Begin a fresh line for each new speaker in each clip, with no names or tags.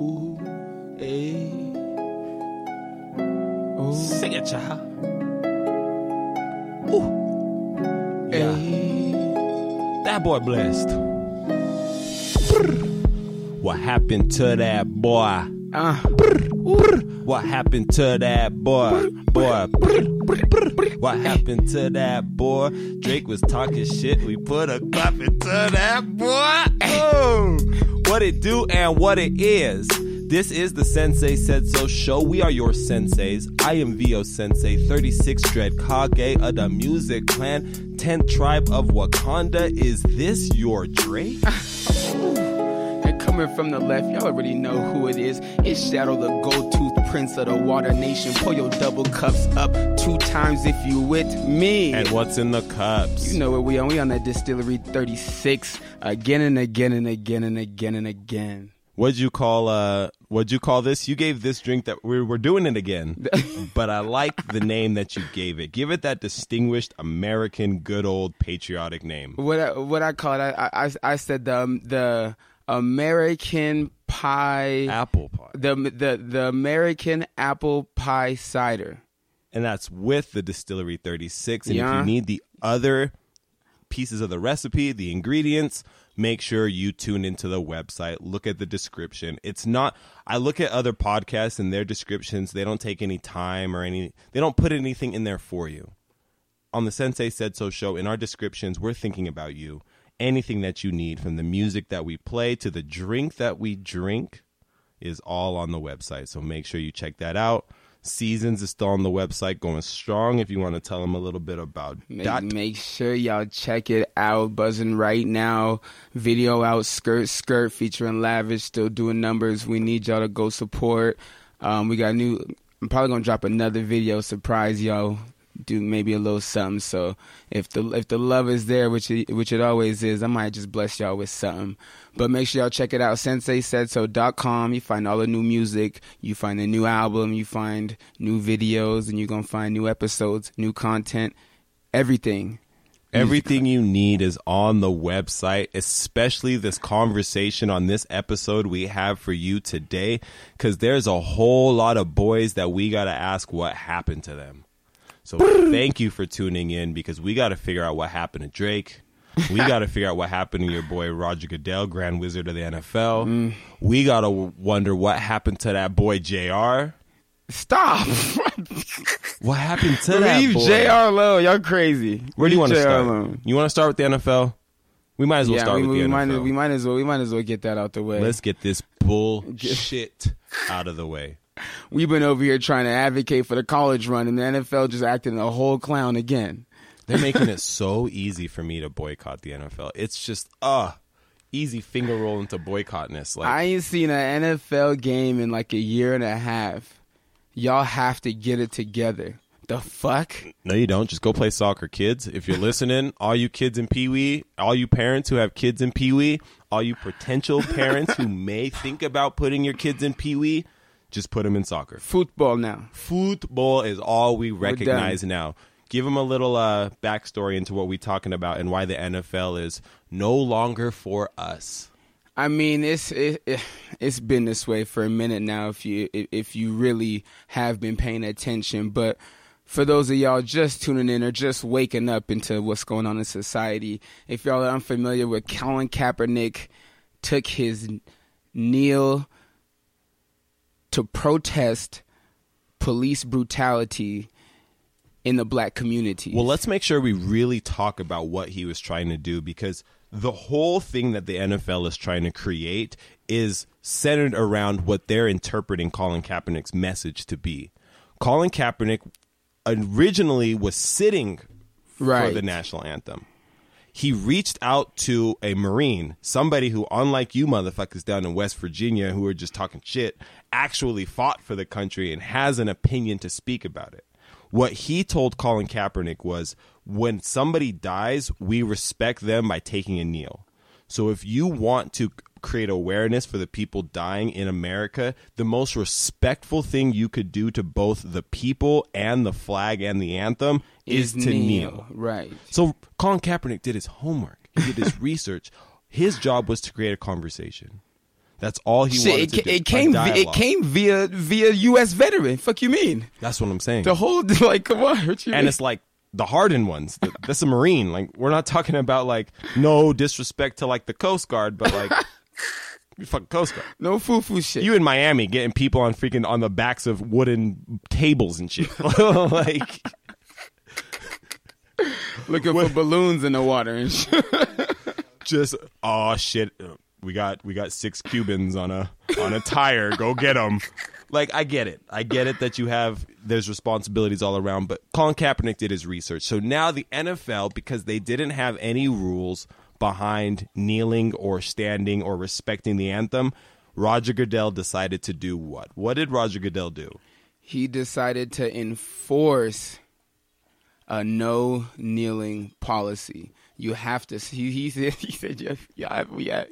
Ooh, hey. Ooh,
Sing it, child. Ooh. Yeah.
hey.
That boy blessed. What happened to that boy?
Uh,
What happened to that boy? Boy. What happened to that boy? Drake was talking shit. We put a clap into that boy. Oh, what it do and what it is. This is the Sensei Said So show. We are your senseis. I am VO Sensei, 36 Dread Kage of the Music Clan, 10th tribe of Wakanda. Is this your Drake?
and coming from the left, y'all already know who it is. It's Shadow, the gold tooth prince of the water nation. Pour your double cups up two times if you with me.
And what's in the cups?
you know where we on. We on that distillery 36 again and again and again and again and again.
What'd you call uh what'd you call this? You gave this drink that we're we're doing it again. but I like the name that you gave it. Give it that distinguished American good old patriotic name.
What I, what I call it, I I, I said the um, the American pie,
Apple pie.
the the the American apple pie cider.
And that's with the distillery 36. And if you need the other pieces of the recipe, the ingredients, make sure you tune into the website. Look at the description. It's not I look at other podcasts and their descriptions, they don't take any time or any they don't put anything in there for you. On the Sensei Said So show, in our descriptions, we're thinking about you. Anything that you need, from the music that we play to the drink that we drink, is all on the website. So make sure you check that out. Seasons is still on the website, going strong. If you want to tell them a little bit about
Make,
that.
make sure y'all check it out. Buzzing right now. Video out, skirt, skirt, featuring Lavish, still doing numbers. We need y'all to go support. Um, we got new. I'm probably gonna drop another video, surprise y'all. Do maybe a little something. So if the if the love is there, which it, which it always is, I might just bless y'all with something. But make sure y'all check it out. SenseiSaidSo.com. You find all the new music. You find the new album. You find new videos, and you're gonna find new episodes, new content everything.
Everything you need is on the website, especially this conversation on this episode we have for you today, because there's a whole lot of boys that we got to ask what happened to them. So thank you for tuning in because we got to figure out what happened to Drake. We got to figure out what happened to your boy Roger Goodell, Grand Wizard of the NFL. Mm. We got to wonder what happened to that boy JR.
Stop.
What happened to that
Leave
boy?
Jr. alone. Y'all crazy.
Where do you want to start?
alone.
You want to start with the NFL? We might as well
yeah,
start
we,
with
we
the
might
NFL.
we might as well we might as well get that out the way.
Let's get this bullshit out of the way.
We've been over here trying to advocate for the college run, and the NFL just acting a whole clown again.
They're making it so easy for me to boycott the NFL. It's just uh easy finger roll into boycottness. Like
I ain't seen an NFL game in like a year and a half. Y'all have to get it together. The fuck?
no, you don't. Just go play soccer, kids. If you're listening, all you kids in Pee Wee, all you parents who have kids in Pee Wee, all you potential parents who may think about putting your kids in Pee Wee, just put them in soccer.
Football now.
football is all we recognize now. Give them a little uh, backstory into what we're talking about and why the NFL is no longer for us.
I mean, it's it, it, it's been this way for a minute now. If you if- if you really have been paying attention, but for those of y'all just tuning in or just waking up into what's going on in society, if y'all are unfamiliar with Colin Kaepernick, took his kneel to protest police brutality in the black community.
Well, let's make sure we really talk about what he was trying to do because the whole thing that the NFL is trying to create is centered around what they're interpreting Colin Kaepernick's message to be. Colin Kaepernick originally was sitting for the national anthem. He reached out to a Marine, somebody who, unlike you motherfuckers down in West Virginia who are just talking shit, actually fought for the country and has an opinion to speak about it. What he told Colin Kaepernick was when somebody dies, we respect them by taking a kneel. So if you want to create awareness for the people dying in America, the most respectful thing you could do to both the people and the flag and the anthem is, to kneel.
Right.
So Colin Kaepernick did his homework. He did his research. His job was to create a conversation. That's all he
Shit,
wanted
it,
to do.
it came it came via via U.S. veteran. Fuck you mean
That's what I'm saying.
the whole like come on? What you
and
mean?
it's like the hardened ones. Th- That's a Marine. Like we're not talking about like no disrespect to like the Coast Guard, but like you fucking Coast Guard.
no foo foo shit.
You in Miami getting people on freaking on the backs of wooden tables and shit. like
looking for balloons in the water and shit.
just oh shit. We got we got six Cubans on a on a tire. Go get them. Like I get it. I get it that you have there's responsibilities all around, but Colin Kaepernick did his research. So now the NFL because they didn't have any rules behind kneeling or standing or respecting the anthem, Roger Goodell decided to do what? What did Roger Goodell do?
he decided to enforce a no kneeling policy. You have to. He, he said. He said. Yeah, yeah, yeah.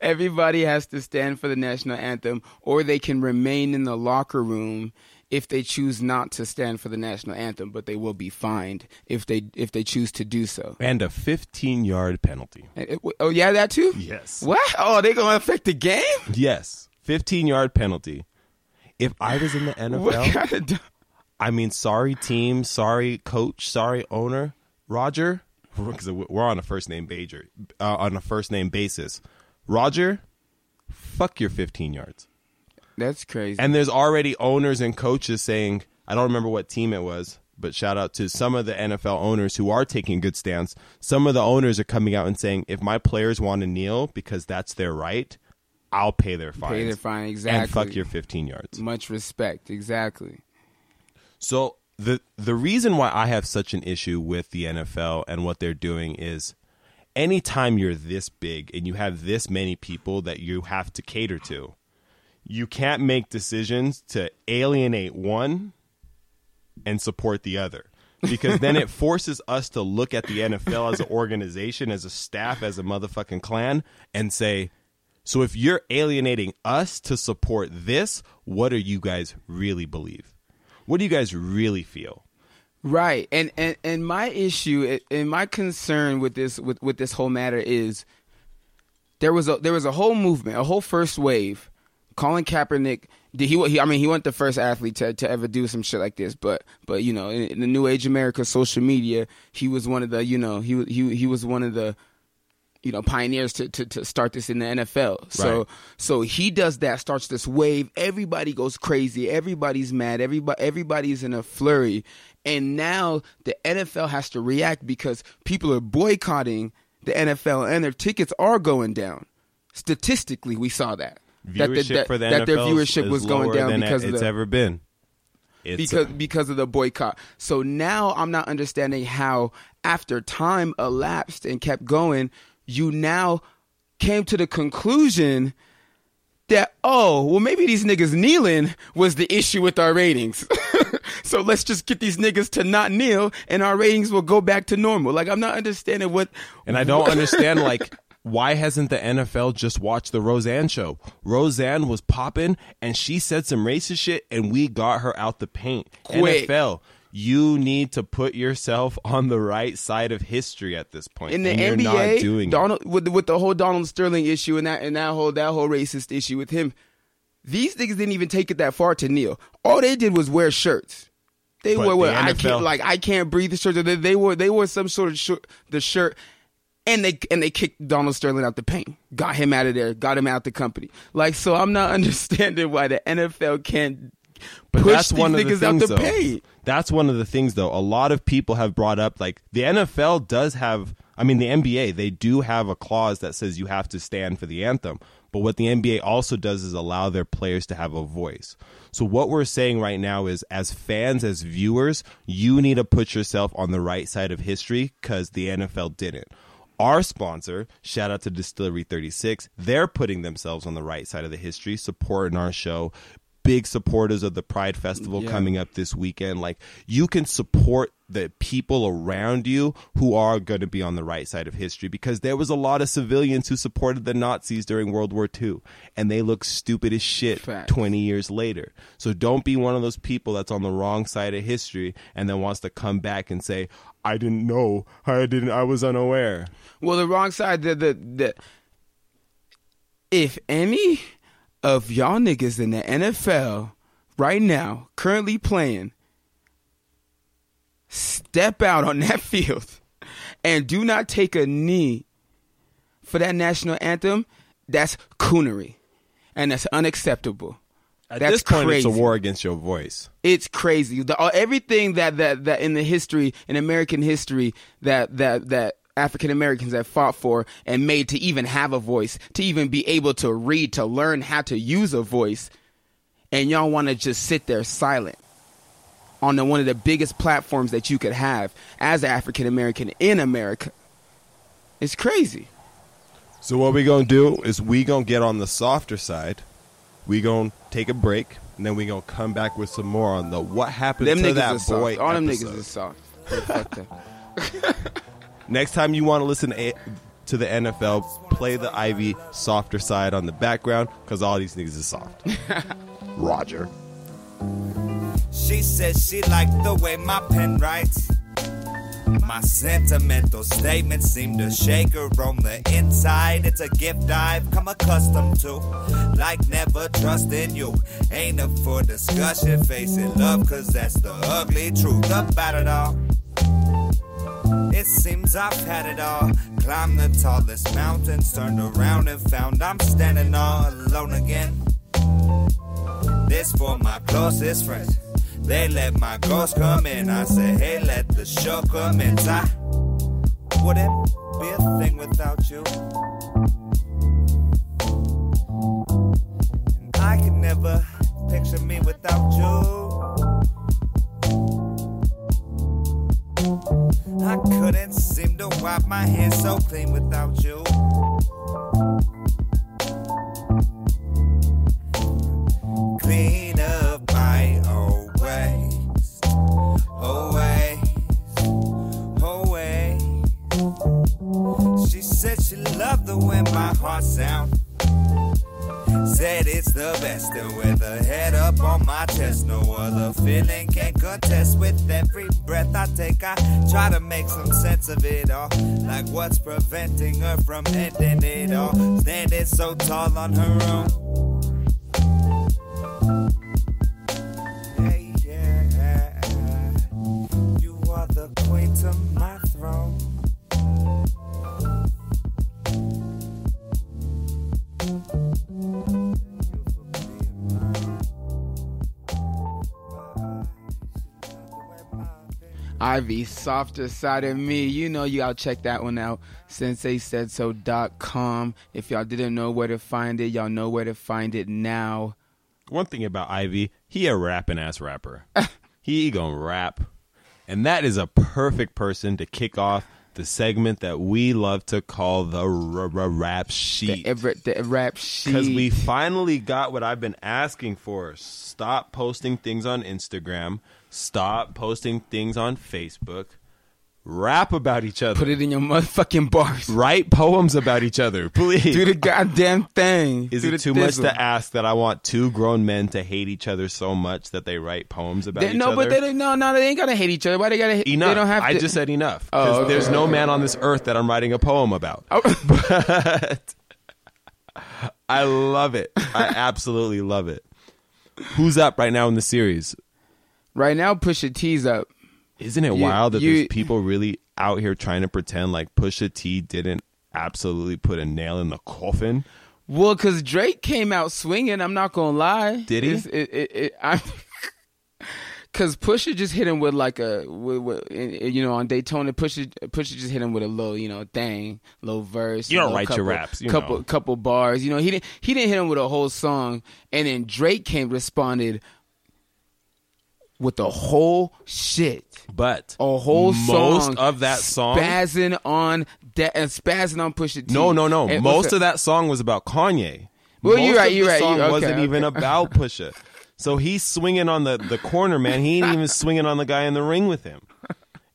Everybody has to stand for the national anthem, or they can remain in the locker room if they choose not to stand for the national anthem. But they will be fined if they if they choose to do so.
And a 15-yard penalty.
Eh, eh, and it- Oh yeah, that too.
Yes.
What? Oh, they gonna affect the game?
Yes. 15-yard penalty. If I was in the NFL,
What kind of? du-
I mean, sorry team, sorry coach, sorry owner, Roger, because we're on a first name basis, uh, on a first name basis. Roger, fuck your 15 yards.
That's crazy.
And there's already owners and coaches saying, I don't remember what team it was, but shout out to some of the NFL owners who are taking good stance. Some of the owners are coming out and saying, if my players want to kneel because that's their right, I'll pay their fines.
Pay their fine exactly.
And fuck your 15 yards.
Much respect. Exactly.
So the the reason why I have such an issue with the NFL and what they're doing is anytime you're this big and you have this many people that you have to cater to, you can't make decisions to alienate one and support the other. Because then it forces us to look at the NFL as an organization, as a staff, as a motherfucking clan, and say, so if you're alienating us to support this, what do you guys really believe? What do you guys really feel?
Right, and and and my issue and my concern with this with with this whole matter is there was a there was a whole movement, a whole first wave. Colin Kaepernick, did he, he? I mean, he wasn't the first athlete to to ever do some shit like this, but but you know, in, in the new age America, social media, he was one of the you know he he he was one of the you know pioneers to, to, to start this in the NFL. So
Right.
so he does that, starts this wave. Everybody goes crazy. Everybody's mad. Everybody everybody's in a flurry. And now the NFL has to react because people are boycotting the NFL and their tickets are going down. Statistically, we saw that. that,
Viewership
that,
for the
that their viewership was going down because of
it's
the
ever been. It's
because because of the boycott. So now I'm not understanding how after time elapsed and kept going, you now came to the conclusion that oh well maybe these niggas kneeling was the issue with our ratings. so let's just get these niggas to not kneel and our ratings will go back to normal. Like I'm not understanding what
And I don't understand like why hasn't the NFL just watched the Roseanne show? Roseanne was popping and she said some racist shit and we got her out the paint.
Quick.
NFL, you need to put yourself on the right side of history at this point.
in the NBA,
not doing it.
Donald with the, with the whole Donald Sterling issue and that and that whole that whole racist issue with him, these niggas didn't even take it that far to kneel. All they did was wear shirts. They
But
wore what
the
I can't like I can't breathe the shirt. They, they wore they wore some sort of shirt, the shirt, and they and they kicked Donald Sterling out the paint, got him out of there, got him out the company. Like so, I'm not understanding why the NFL can't
But
push
that's
these
one of the
niggas out the paint.
That's one of the things, though. A lot of people have brought up, like the NFL does have. I mean, the NBA they do have a clause that says you have to stand for the anthem. But what the NBA also does is allow their players to have a voice. So what we're saying right now is, as fans, as viewers, you need to put yourself on the right side of history because the NFL didn't. Our sponsor, shout out to Distillery 36, they're putting themselves on the right side of the history, supporting our show. Big supporters of the Pride Festival
Yeah.
coming up this weekend. Like, you can support the people around you who are going to be on the right side of history because there was a lot of civilians who supported the Nazis during World War II and they look stupid as shit
Facts.
20 years later. So don't be one of those people that's on the wrong side of history and then wants to come back and say, I didn't know. I didn't I was unaware.
Well, the wrong side. The the, the if any, of y'all niggas in the NFL right now, currently playing, step out on that field and do not take a knee for that national anthem, that's coonery. And that's unacceptable.
At
That's
this point,
crazy.
it's a war against your voice.
It's crazy. The, uh, everything that, that that in the history, in American history, that that that African Americans have fought for and made to even have a voice, to even be able to read, to learn how to use a voice, and y'all want to just sit there silent on the, one of the biggest platforms that you could have as an African American in America. It's crazy.
So what we gonna do is we gonna get on the softer side. We gonna take a break, and then we gonna come back with some more on the what happened
Them
to that
is soft.
boy.
All them niggas is soft. They fucked up.
Next time you want to listen a- to the NFL, play the Ivy softer side on the background because all these niggas is soft. Roger.
She says she liked the way my pen writes. My sentimental statements seem to shake her on the inside. It's a gift I've come accustomed to. Like never trusting you. Ain't up for discussion. Facing love, cause that's the ugly truth about it all. It seems I've had it all. Climbed the tallest mountains, turned around and found I'm standing all alone again. This for my closest friends. They let my ghost come in. I say, hey, let the show commence. I wouldn't be a thing without you. And I could never picture me without you. I couldn't seem to wipe my hands so clean without you. Clean up my own ways, always, always. She said she loved the way my heart sound. Said it's the best, and with her head up on my chest, no other feeling can contest. With every breath I take, I try to make some sense of it all. Like what's preventing her from ending it all? Standing so tall on her own.
Ivy, softer side of me. You know you gotta check that one out. SenseiSaidSo.com. If y'all didn't know where to find it, y'all know where to find it now.
One thing about Ivy, he a rapping ass rapper. he gonna rap, and that is a perfect person to kick off the segment that we love to call the r- r- rap sheet.
The, ever, the rap sheet.
Because we finally got what I've been asking for. Stop posting things on Instagram. Stop posting things on Facebook. Rap about each other.
put it in your motherfucking bars.
Write poems about each other, please.
Do the goddamn thing.
Is
Do
it too much to ask that I want two grown men to hate each other so much that they write poems about
They-
each
no,
other?
but they don't, no, no, they ain't gonna hate each other. Why they gotta? hate
enough.
They don't have
I
to.
just said enough.
Oh, okay,
there's no man on this earth that I'm writing a poem about.
Oh.
But I love it. I absolutely love it. Who's up right now in the series?
Right now, Pusha T's up.
Isn't it
You-
wild that
you-
there's people really out here trying to pretend like Pusha T didn't absolutely put a nail in the coffin?
Well, because Drake came out swinging. I'm not gonna lie.
Did he?
It's- It, it, it, I'm. Cause Pusha just hit him with like a, with, with, you know, on Daytona, Pusha, Pusha just hit him with a little, you know, thing, little verse.
You don't write your raps, you
couple,
know.
couple bars. You know, he didn't, he didn't hit him with a whole song, and then Drake came responded with the whole shit.
But
a whole
most
song
of that song
spazzing on that and spazzing on Pusha T.
No, no, no.
And
Most of that song was about Kanye.
Well,
Most
you're right, you're right,
song
you- okay,
wasn't even
okay.
about Pusha. So he's swinging on the, the corner, man. He ain't even swinging on the guy in the ring with him.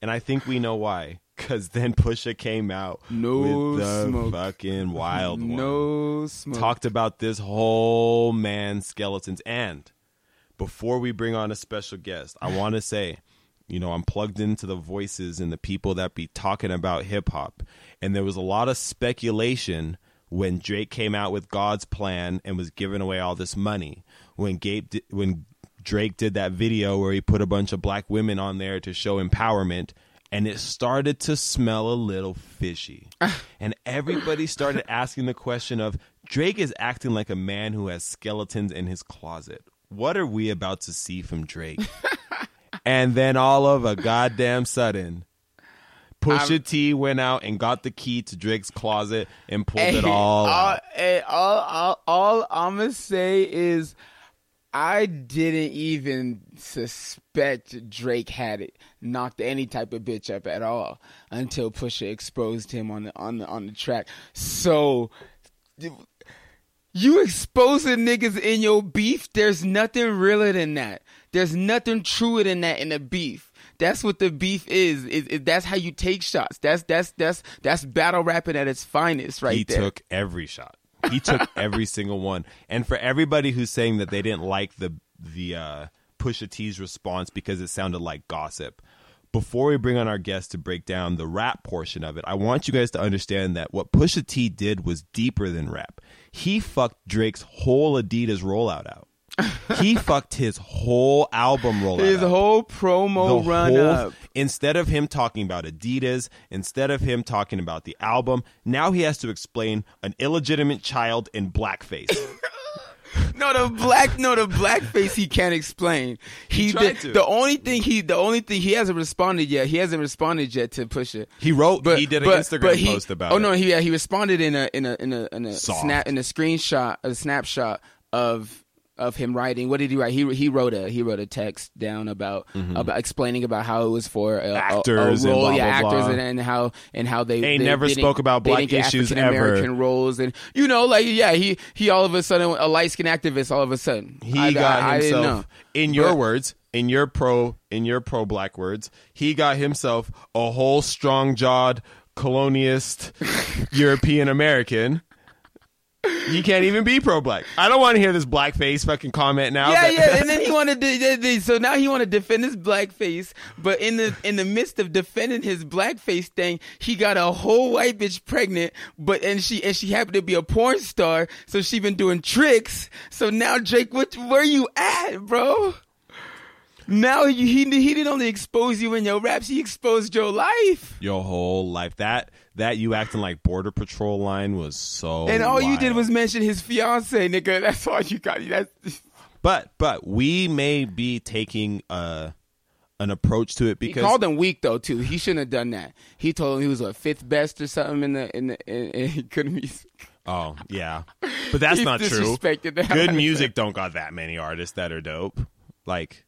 And I think we know why. Because then Pusha came out
No
with the
smoke.
fucking wild one.
no smoke.
Talked about this whole man skeletons. And before we bring on a special guest, I want to say, you know, I'm plugged into the voices and the people that be talking about hip hop. And there was a lot of speculation when Drake came out with God's plan and was giving away all this money. When Gabe di- when Drake did that video where he put a bunch of black women on there to show empowerment and it started to smell a little fishy. and everybody started asking the question of Drake is acting like a man who has skeletons in his closet. What are we about to see from Drake? and then all of a goddamn sudden Pusha T went out and got the key to Drake's closet and pulled it all
all,
out.
hey, all, all, all I'm gonna say is, I didn't even suspect Drake had it knocked any type of bitch up at all until Pusha exposed him on the on the on the track. So. You exposing niggas in your beef, there's nothing realer than that. There's nothing truer than that in a beef. That's what the beef is. Is, is that's how you take shots. That's that's that's that's battle rapping at its finest, right
he
there.
He took every shot. He took every single one. And for everybody who's saying that they didn't like the the uh, Pusha T's response because it sounded like gossip, before we bring on our guest to break down the rap portion of it, I want you guys to understand that what Pusha T did was deeper than rap. He fucked Drake's whole Adidas rollout out. he fucked his whole album rollout.
His
out
whole promo
the
run
whole-
up.
Instead of him talking about Adidas, instead of him talking about the album, now he has to explain an illegitimate child in blackface.
No, the black, no, the blackface he can't explain. He,
tried
the,
to.
the only thing he, the only thing he hasn't responded yet. He hasn't responded yet to Pusha.
He wrote,
But
he did an
but-
Instagram
but he-
post about
Oh
it.
no, he yeah, he responded in a in a in a in a
Soft.
snap in a screenshot, a snapshot of of him writing. What did he write? He he wrote a he wrote a text down about about explaining about how it was for a, a- a,
Mm-hmm. Actors and
role,
blah,
yeah,
blah,
actors
blah.
and, and how and how they
They
they
never
didn't-
spoke about black issues ever.
roles and you know like yeah he he all of a sudden a light skin activist all of a sudden
He
I,
got
I, I
himself,
know.
in your
But-
words, in your pro, in your pro black words, he got himself a whole strong jawed colonialist European American. He can't even be pro black. I don't want to hear this blackface fucking comment now.
Yeah, yeah, and then he wanted to. So now he wanted to defend his blackface, but in the in the midst of defending his blackface thing, he got a whole white bitch pregnant. But and she and she happened to be a porn star, so she been doing tricks. So now Drake, what where you at, bro? Now you, he he didn't only expose you in your raps, he exposed your life.
your whole life. That that you acting like border patrol line was so.
And all you did was mention his fiance, nigga. That's all you got. That's
But but we may be taking uh an approach to it because He
called him weak though too. He shouldn't have done that. He told him he was a fifth best or something in the in the in, in, he couldn't be.
oh yeah, but that's
He
not true.
disrespected the hell
Good music don't got that many artists that are dope. Like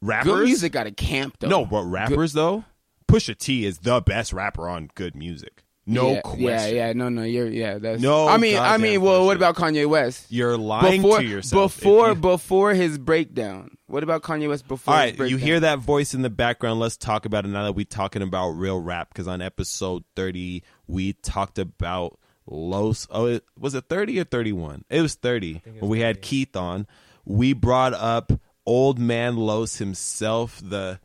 rappers,
Good music got a camp though.
No, but rappers though, Pusha T is the best rapper on good music. No
yeah,
question.
Yeah, yeah, no, no, you're yeah. That's
No
I mean, I mean, well, what about Kanye West?
You're lying
before,
to yourself.
Before
you-
before his breakdown. What about Kanye West before?
All
his
right, you hear that voice in the background. Let's talk about it now that we're talking about real rap. Because on episode 30, we talked about Los. Oh, it, was it 30 or 31? It was 30. when we had Keith on. We brought up old man Los himself. The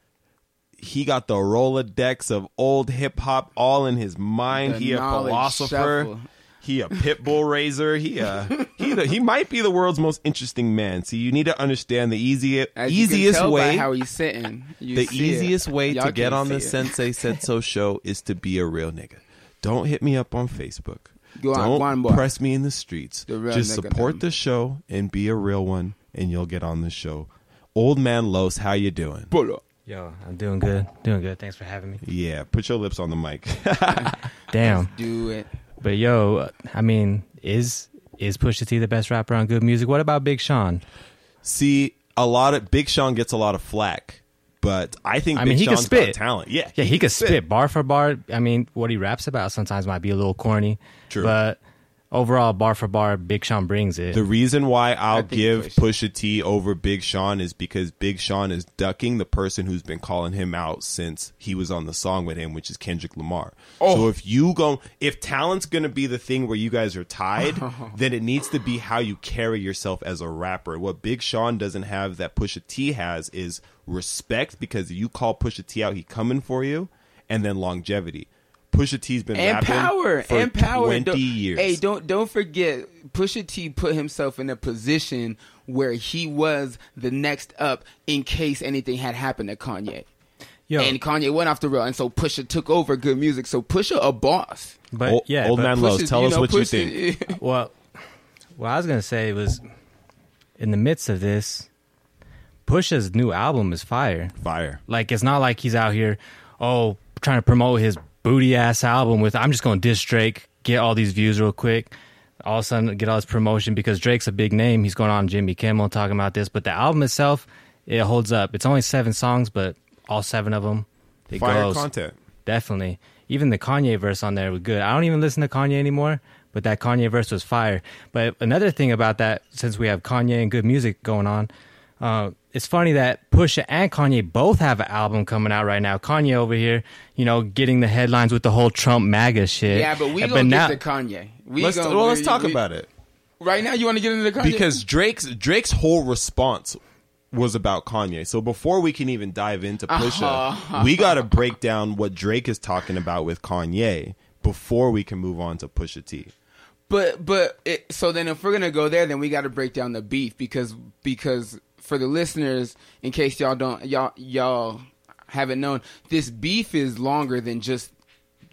He got the Rolodex of old hip hop all in his mind.
The
he a philosopher.
shuffle.
He a pit bull raiser. He uh he the, he might be the world's most interesting man. See, you need to understand the easiest
As you can
easiest way
how he's sitting.
The
see it.
easiest way
Y'all
to get on the
it.
Sensei Said So show is to be a real nigga. Don't hit me up on Facebook.
Go on,
Don't
on,
press me in the streets.
The
Just support
them.
the show and be a real one, and you'll get on the show. Old man Los, how you doing?
Pull up.
Yo, I'm doing good. Doing good. Thanks for having me.
Yeah, put your lips on the mic.
Damn.
Do it.
But yo, uh, I mean, is is Pusha T the best rapper on good music? What about Big Sean?
See, a lot of Big Sean gets a lot of flack, but I think
I
Big
mean, he can
Sean's
spit.
talent. Yeah,
Yeah, he, could spit. bar for bar. I mean, what he raps about sometimes might be a little corny.
True.
But overall, bar for bar, Big Sean brings it.
The reason why I'll give
Pusha-
Pusha T over Big Sean is because Big Sean is ducking the person who's been calling him out since he was on the song with him, which is Kendrick Lamar.
Oh.
So if you go, if talent's going to be the thing where you guys are tied, then it needs to be how you carry yourself as a rapper. What Big Sean doesn't have that Pusha T has is respect because you call Pusha T out, he coming for you, and then longevity. Pusha T's been
and
rapping
power
for
and power.
twenty
Don't-
years.
Hey, don't don't forget, Pusha T put himself in a position where he was the next up in case anything had happened to Kanye.
Yo,
And Kanye went off the rail, and so Pusha took over good music. So Pusha a boss.
but
Old-
yeah,
old
but-
man Los,
Pusha-
tell us
know,
what you think.
Well, what I was gonna say was, in the midst of this, Pusha's new album is fire.
Fire.
Like it's not like he's out here, oh, trying to promote his booty ass album with I'm just gonna diss Drake, get all these views real quick. All of a sudden, get all this promotion because Drake's a big name. He's going on Jimmy Kimmel talking about this, but the album itself, it holds up. It's only seven songs, but all seven of them, it
Fire
goes.
content.
Definitely. Even the Kanye verse on there was good. I don't even listen to Kanye anymore, but that Kanye verse was fire. But another thing about that, since we have Kanye and good music going on, uh, it's funny that Pusha and Kanye both have an album coming out right now. Kanye over here, you know, getting the headlines with the whole Trump MAGA shit.
yeah, but we
Uh,
gonna
now-
get to Kanye. We
Let's
gonna,
well, let's
we-
talk
we-
about it
right now. You want to get into Kanye
because Drake's Drake's whole response was about Kanye. So before we can even dive into Pusha,
Uh-huh.
we got to break down what Drake is talking about with Kanye before we can move on to Pusha T.
But but it, so then if we're gonna go there, then we got to break down the beef because because for the listeners, in case y'all don't y'all y'all haven't known, this beef is longer than just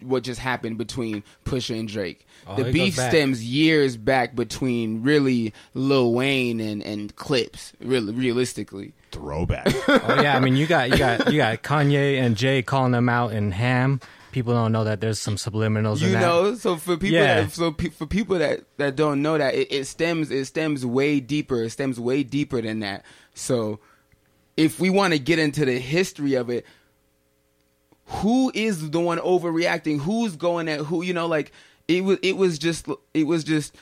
what just happened between Pusha and Drake.
Oh,
the beef stems years back between really Lil Wayne and and Clipse. Really, realistically,
Throwback.
oh yeah, I mean you got you got you got Kanye and Jay calling them out in Ham. People don't know that there's some subliminals in
you
that.
know. So for people,
Yeah.
that, so pe- for people that that don't know that, it, it stems it stems way deeper. It stems way deeper than that. So if we want to get into the history of it, who is the one overreacting? Who's going at who? You know, like it was. It was just. It was just.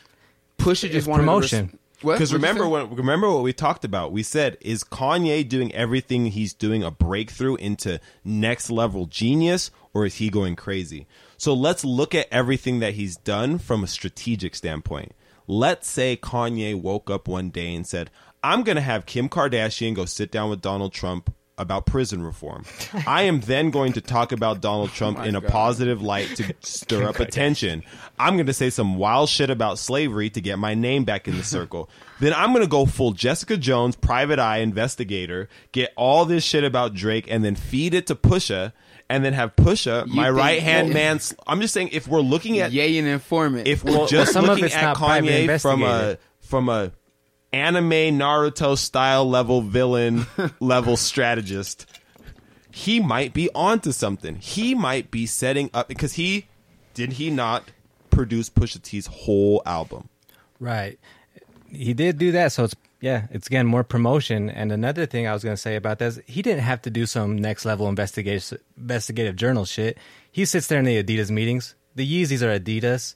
Pusha just
It's
wanted
promotion.
To res-
Because remember
say?
when remember what we talked about? We said is Kanye doing everything he's doing a breakthrough into next level genius, or is he going crazy? So let's look at everything that he's done from a strategic standpoint. Let's say Kanye woke up one day and said, "I'm going to have Kim Kardashian go sit down with Donald Trump." About prison reform. I am then going to talk about Donald Trump oh in a
God.
positive light to stir up attention. I'm going to say some wild shit about slavery to get my name back in the circle. then I'm going to go full Jessica Jones, private eye investigator, get all this shit about Drake, and then feed it to Pusha, and then have Pusha,
You
my right hand
well-
man. I'm just saying, if we're looking at
Yay and informant.
if we're just
some of
looking
it's
at
not
Kanye from a from a anime Naruto style level villain level strategist, he might be onto something. He might be setting up because he did he not produce Pusha T's whole album.
Right. He did do that, so it's yeah, it's again more promotion. And another thing I was going to say about this, he didn't have to do some next level investigative investigative journal shit. He sits there in the Adidas meetings. The Yeezys are Adidas.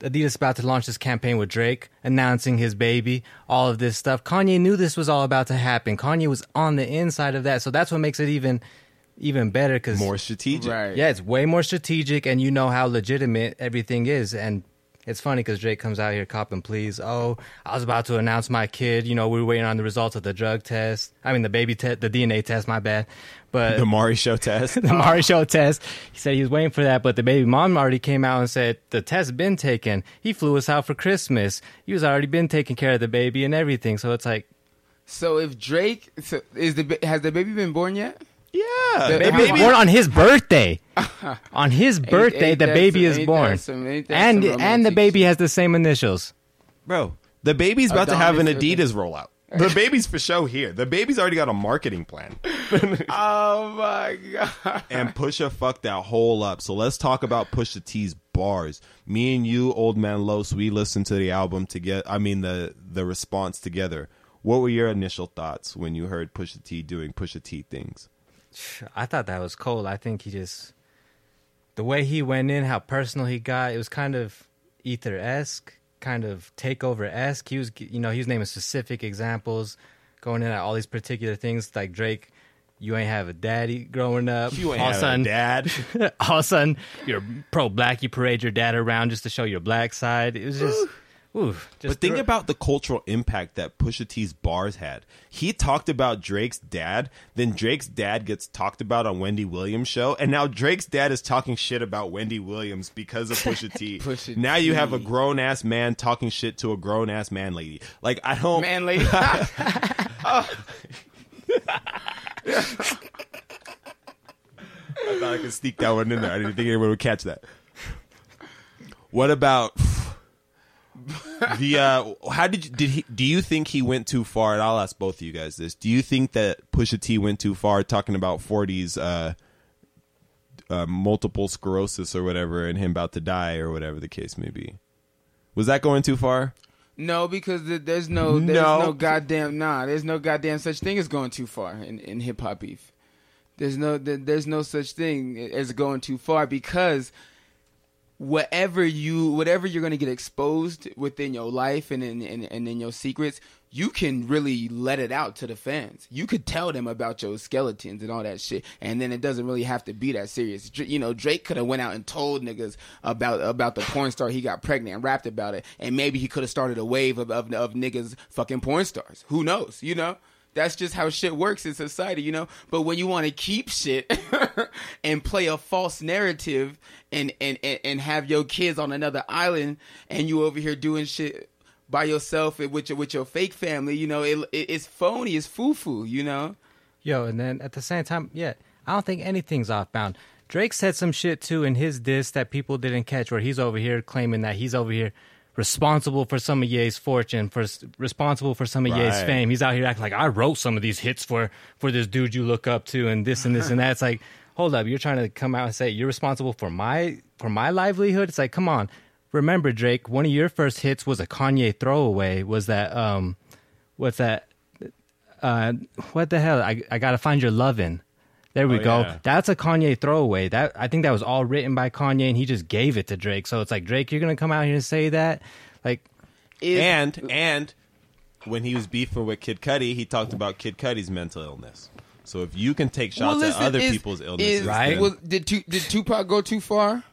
Adidas about to launch this campaign with Drake, announcing his baby, all of this stuff. Kanye knew this was all about to happen. Kanye was on the inside of that, so that's what makes it even even better because
More strategic.
right.
yeah, it's way more strategic, and you know how legitimate everything is. And it's funny because Drake comes out here copping please. Oh, I was about to announce my kid. You know, we were waiting on the results of the drug test. I mean, the baby test, the DNA test. My bad, but
The Maury Show test.
the Maury Show test. He said he was waiting for that, but the baby mom already came out and said the test has been taken. He flew us out for Christmas. He was already been taking care of the baby and everything. So it's like
So if Drake so is the has the baby been born yet?
yeah,
The-
the
How-
baby.
born on his birthday. on his birthday,
ain't
the baby
some-
is born,
some-
and and the baby
shit?
has the same initials.
Bro, the baby's about to have an Adidas rollout. The baby's for show here. The baby's already got a marketing plan.
Oh my god!
and Pusha fucked that whole up. So let's talk about Pusha T's bars. Me and you, Old Man Los, we listened to the album together. I mean the the response together. What were your initial thoughts when you heard Pusha T doing Pusha T things?
I thought that was cold. I think he just the way he went in, how personal he got. It was kind of ether esque, kind of takeover esque. He was, you know, he was naming specific examples, going in at all these particular things like Drake. You ain't have a daddy growing up.
You ain't
all
have
sudden,
a dad.
all of a sudden, you're pro black. You parade your dad around just to show your black side. It was just, Ooh,
But think about the cultural impact that Pusha T's bars had. He talked about Drake's dad, then Drake's dad gets talked about on Wendy Williams' show, and now Drake's dad is talking shit about Wendy Williams because of Pusha T.
Pusha
now you have a grown ass man talking shit to a grown ass man lady. Like I don't
Man, lady.
I thought I could sneak that one in there. I didn't think anyone would catch that. What about the uh how did you did he do you think he went too far? And I'll ask both of you guys this. Do you think that Pusha T went too far talking about 40s uh uh, multiple sclerosis or whatever, and him about to die or whatever the case may be. Was that going too far?
No, because th- there's no there's
No.
no, goddamn nah. There's no goddamn such thing as going too far in, in hip hop beef. There's no th- there's no such thing as going too far because whatever you whatever you're gonna get exposed within your life and in and, and in your secrets, you can really let it out to the fans. You could tell them about your skeletons and all that shit, and then it doesn't really have to be that serious. You know, Drake could have went out and told niggas about about the porn star he got pregnant and rapped about it, and maybe he could have started a wave of, of of niggas fucking porn stars. Who knows? You know. That's just how shit works in society, you know. But when you want to keep shit and play a false narrative and, and and and have your kids on another island and you over here doing shit by yourself with your with your fake family, you know, it, it it's phony, it's foo foo, you know.
Yo, and then at the same time, yeah, I don't think anything's off bound. Drake said some shit too in his diss that people didn't catch, where he's over here claiming that he's over here responsible for some of Ye's fortune, for responsible for some of Ye's fame. He's out here acting like I wrote some of these hits for for this dude you look up to, and this and this and that. It's like, hold up, you're trying to come out and say you're responsible for my for my livelihood. It's like, come on. Remember, Drake, one of your first hits was a Kanye throwaway. Was that um, what's that? uh, what the hell? I I gotta find your lovin'. There we
Oh,
go.
yeah.
That's a Kanye throwaway. That I think that was all written by Kanye, and he just gave it to Drake. So it's like Drake, you're gonna come out here and say that, like,
If-
And and when he was beefing with Kid Cudi, he talked about Kid Cudi's mental illness. So if you can take shots
listen,
at other
is-
people's illnesses,
is-
Right.
then-
was- did Tu- did Tupac go too far?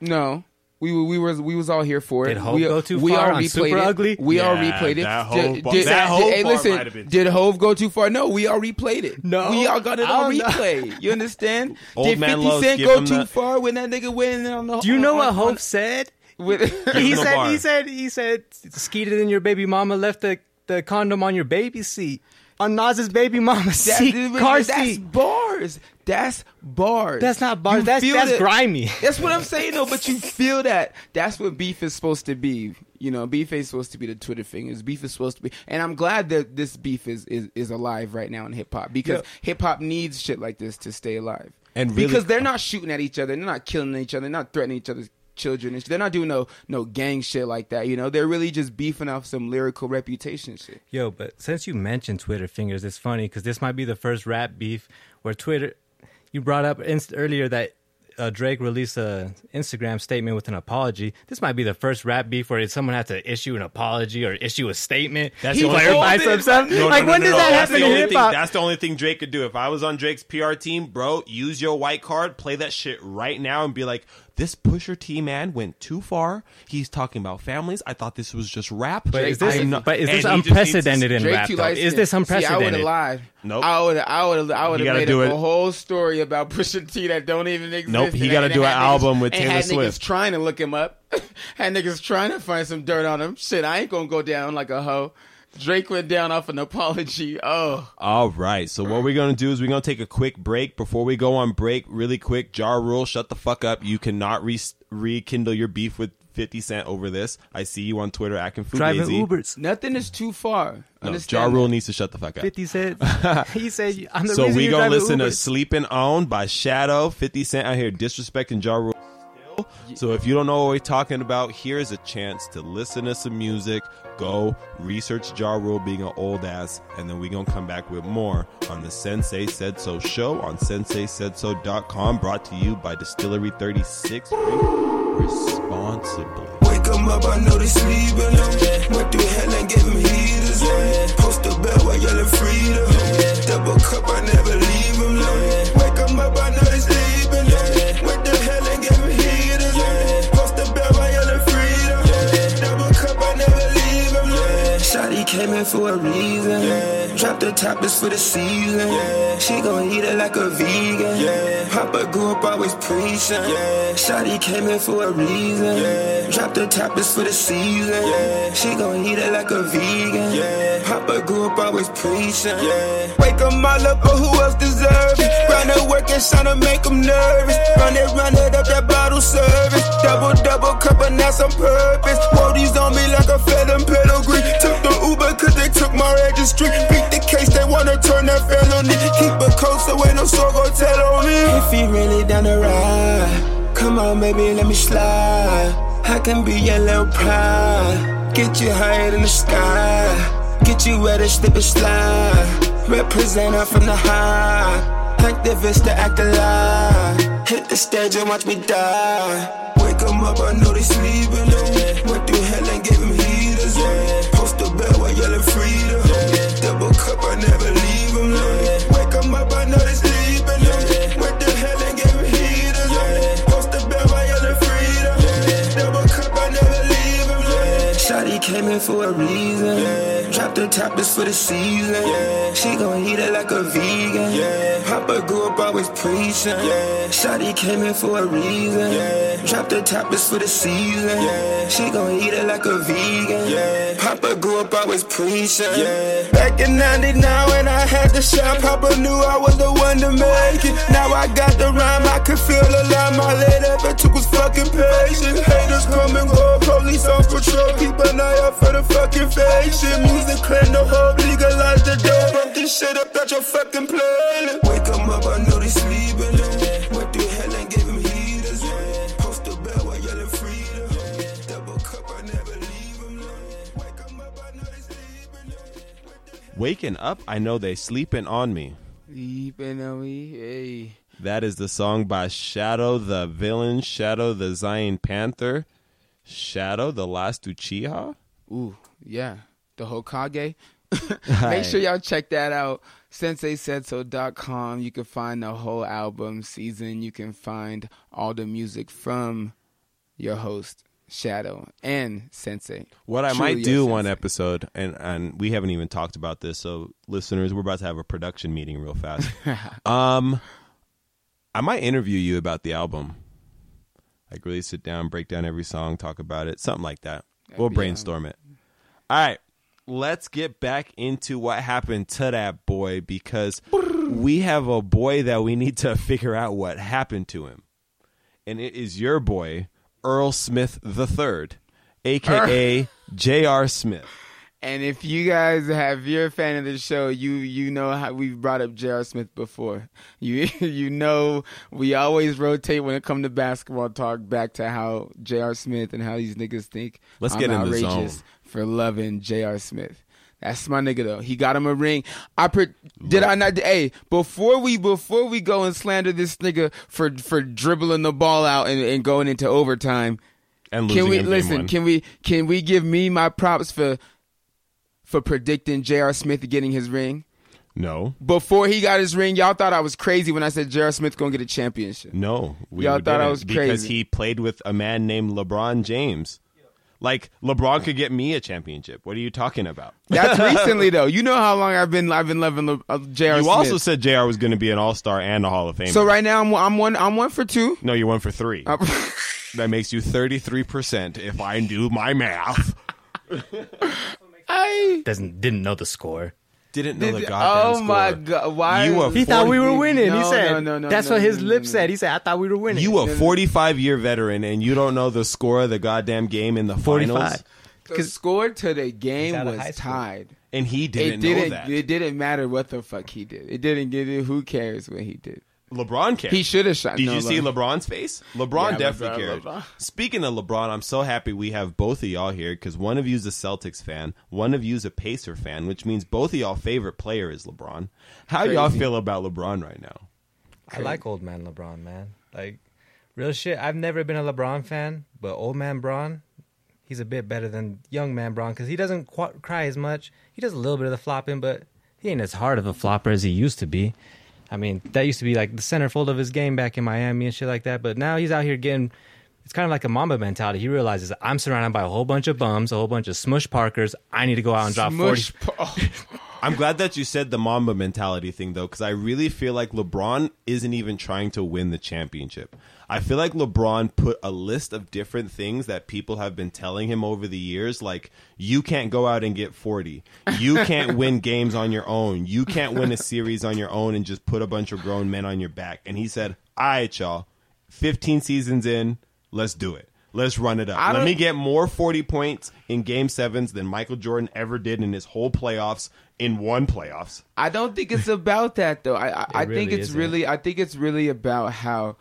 No. We were we was we was all here for it.
Did Hov
we,
go too
we
far
all
on
replayed
Super
it.
Ugly?
We all
Yeah,
replayed it.
that Hov
Did-
bar-
did-
that
did-
Hov
hey,
bar
listen,
might have been-
did Hov go too far? No, we all replayed it.
No,
we all got it
I
on
oh,
replay. You understand?
Old
did
man
50
Lowe's
Cent go too
the-
far when that nigga went in on the?
do you know
on-
what
on-
Hope said?
With,
He said,
bar.
he said, he said, skeeted in your baby mama left the the condom on your baby seat, on Nas's baby mama
that,
seat, car
that's
seat.
bars. That's bars.
That's not bars.
You
That's
feel
that's
that-
grimy.
That's what I'm saying though, but you feel that. That's what beef is supposed to be. You know, beef is supposed to be the Twitter fingers. Beef is supposed to be and I'm glad that this beef is is, is alive right now in hip hop because
Yeah.
hip hop needs shit like this to stay alive.
And really-
because they're not shooting at each other, they're not killing each other, they're not threatening each other's children. and shit. They're not doing no no gang shit like that, you know. They're really just beefing off some lyrical reputation shit.
Yo, but since you mentioned Twitter fingers, it's funny because this might be the first rap beef where Twitter. You brought up inst- earlier that uh, Drake released a Instagram statement with an apology. This might be the first rap beef where someone had to issue an apology or issue a statement.
That's
he
the only-
clarified some stuff.
No, no,
like
no,
when
no,
does
no.
that
That's
happen in hip hop?
That's the only thing Drake could do. If I was on Drake's PR team, bro, use your white card, play that shit right now, and be like, "This Pusha T man went too far. He's talking about families. I thought this was just rap.
But is this,
not-
but is this
he just needs to-
unprecedented in
Drake
rap?
too
Though? Is this
unprecedented? See, I would
unprecedented?
have lied.
Nope.
I would. I would. I would have made
do
up
it-
a whole story about Pusha T that don't even exist.
Nope, he gotta do
had
an
niggas-
album with
and
Taylor
had
Swift.
Niggas trying to look him up. had niggas trying to find some dirt on him. Shit, I ain't gonna go down like a hoe. Drake went down off an apology. Oh,
All right. So what we're gonna do is we're gonna take a quick break. Before we go on break, really quick, Ja Rule, shut the fuck up. You cannot re- rekindle your beef with Fifty Cent over this. I see you on Twitter acting
Driving
fugazi.
Ubers.
nothing is too far.
No,
Understand
Ja
that.
Rule needs to shut the fuck up.
Fifty Cent. he said, "I'm the
So
reason
we
you're
gonna
driving
listen to
Ubers."
"Sleeping On" by Shadow. Fifty Cent out here disrespecting Ja Rule. So if you don't know what we're talking about, here's a chance to listen to some music. Go research Ja Rule being an old ass, and then we gonna come back with more on the Sensei Said So show on SenseiSaidSo.com. Brought to you by Distillery 36. Drink responsibly.
Wake 'em up, I know they sleeping. What the hell and get me heaters? Post a bell while yelling freedom. Double cup, I never leave 'em alone. Came here for a reason. Yeah. Drop the toppers for the season. Yeah. She gon' eat it like a vegan. Yeah. Papa grew up always preaching. Yeah. Shotty came in for a reason. Yeah. Drop the toppers for the season. Yeah. She gon' eat it like a vegan. Yeah. Papa grew up always preaching. Yeah. Wake 'em all up, but who else deserves it? Run to work and tryna make 'em nervous. Run it, run it up that bottle service. Double, double cup, and that's on purpose. Whoa, these on me like a felon pedigree. Took the Uber cause they took my registry. Beat the case, they wanna turn that felony. Keep it close so ain't no soul gon' tell on me. If he really down the ride, come on, baby, let me slide. I can be your little pride. Get you higher than the sky. Get you where the slip and slide. Represent her from the high. Activist to act alive. Hit the stage and watch me die. Wake 'em up, I know they sleeping. Went through hell and gave 'em came in for a reason. Drop the toppers for the season. She gon' eat it like a vegan. Yeah. Papa grew up always preaching. Shotty came in for a reason. Drop the toppers for the season. She gon' eat it like a vegan. Papa grew up always preaching. Back in 99 when I had the shot, Papa knew I was the one to make it. Now I got the rhyme, I could feel the line. My lead ever took was fucking patient. Haters come and go, police on patrol. Keep an eye out for the fucking fake shit. Music clean the whole legalize the dope. Bump this shit up at your fucking playlist. Wake 'em up, I know they sleeping. Eh. Went through hell and gave 'em heaters. Eh. Post a bell while yelling freedom. Eh. Double cup, I never leave 'em. Wake 'em up, I know they sleeping.
Waking up, I know they sleeping on me.
Sleeping on me, hey.
That is the song by Shadow the Villain, Shadow the Zion Panther, Shadow the Last Uchiha.
Ooh, yeah. The Hokage. Make sure y'all check that out. SenseiSaidSo.com. You can find the whole album season. You can find all the music from your host, Shadow, and Sensei.
What I
Truly
might do one episode, and and we haven't even talked about this, so listeners, we're about to have a production meeting real fast. um, I might interview you about the album. Like really sit down, break down every song, talk about it, something like that. We'll
Yeah.
Um, brainstorm it. All right, let's get back into what happened to that boy because we have a boy that we need to figure out what happened to him, and it is your boy Earl Smith the Third, aka J.R. Smith.
And if you guys have, you're a fan of the show, you you know how we've brought up J.R. Smith before. You you know we always rotate when it comes to basketball talk back to how J.R. Smith and how these niggas think.
Let's
I'm
get in the zone.
for loving J.R. Smith. That's my nigga though. He got him a ring. I pre- did I not? Hey, before we before we go and slander this nigga for for dribbling the ball out and, and going into overtime,
And losing
can we listen? Can we can we give me my props for for predicting J.R. Smith getting his ring
no,
before he got his ring? Y'all thought I was crazy when I said J.R. Smith gonna get a championship.
no,
Y'all thought I was
because
crazy.
Because he played with a man named LeBron James. Like LeBron could get me a championship. What are you talking about?
That's recently though. You know how long I've been I've been loving Le- uh, J.R.
You
Smith.
also said Jr. was going to be an All Star and a Hall of Famer.
so right now I'm I'm one I'm one for two.
no, you're one for three.
Uh,
that makes you thirty three percent if I do my math.
I
Doesn't didn't know the score.
Didn't know the
did,
goddamn
oh my god! Why
You a
He thought we were winning.
No,
he said.
no, no, no,
That's
no,
what
no,
his
no,
lips
no,
said. He said, "I thought we were winning."
You a forty five year veteran and you don't know the score of the goddamn game in the finals.
45.
The score to the game
out of high
was
school.
tied.
And he didn't,
it didn't.
know that.
It didn't matter what the fuck he did. It didn't get it. Who cares what he did?
LeBron cared.
He should have shot.
Did
no,
you see
Le-
LeBron's face? LeBron
Yeah,
definitely
LeBron,
cared.
LeBron.
Speaking of LeBron, I'm so happy we have both of y'all here because one of you's a Celtics fan, one of you's a Pacer fan, which means both of y'all favorite player is LeBron. How y'all
Crazy.
feel about LeBron right now?
I like old man LeBron, man. Like real shit. I've never been a LeBron fan, but old man Bron, he's a bit better than young man Bron because he doesn't qu- cry as much. He does a little bit of the flopping, but he ain't as hard of a flopper as he used to be. I mean, that used to be like the centerfold of his game back in Miami and shit like that. But now he's out here getting it's kind of like a Mamba mentality. He realizes I'm surrounded by a whole bunch of bums, a whole bunch of smush Parkers. I need to go out and drop forty.
Pa- oh,
I'm glad that you said the Mamba mentality thing though, because I really feel like LeBron isn't even trying to win the championship. I feel like LeBron put a list of different things that people have been telling him over the years, like you can't go out and get 40, you can't win games on your own, you can't win a series on your own, and just put a bunch of grown men on your back. And he said, "All right, y'all, 15 seasons in, let's do it." Let's run it up. Let me get more 40 points in game sevens than Michael Jordan ever did in his whole playoffs in one playoffs.
I don't think it's about that though. I I, I think
really
it's
isn't.
really I think it's really about how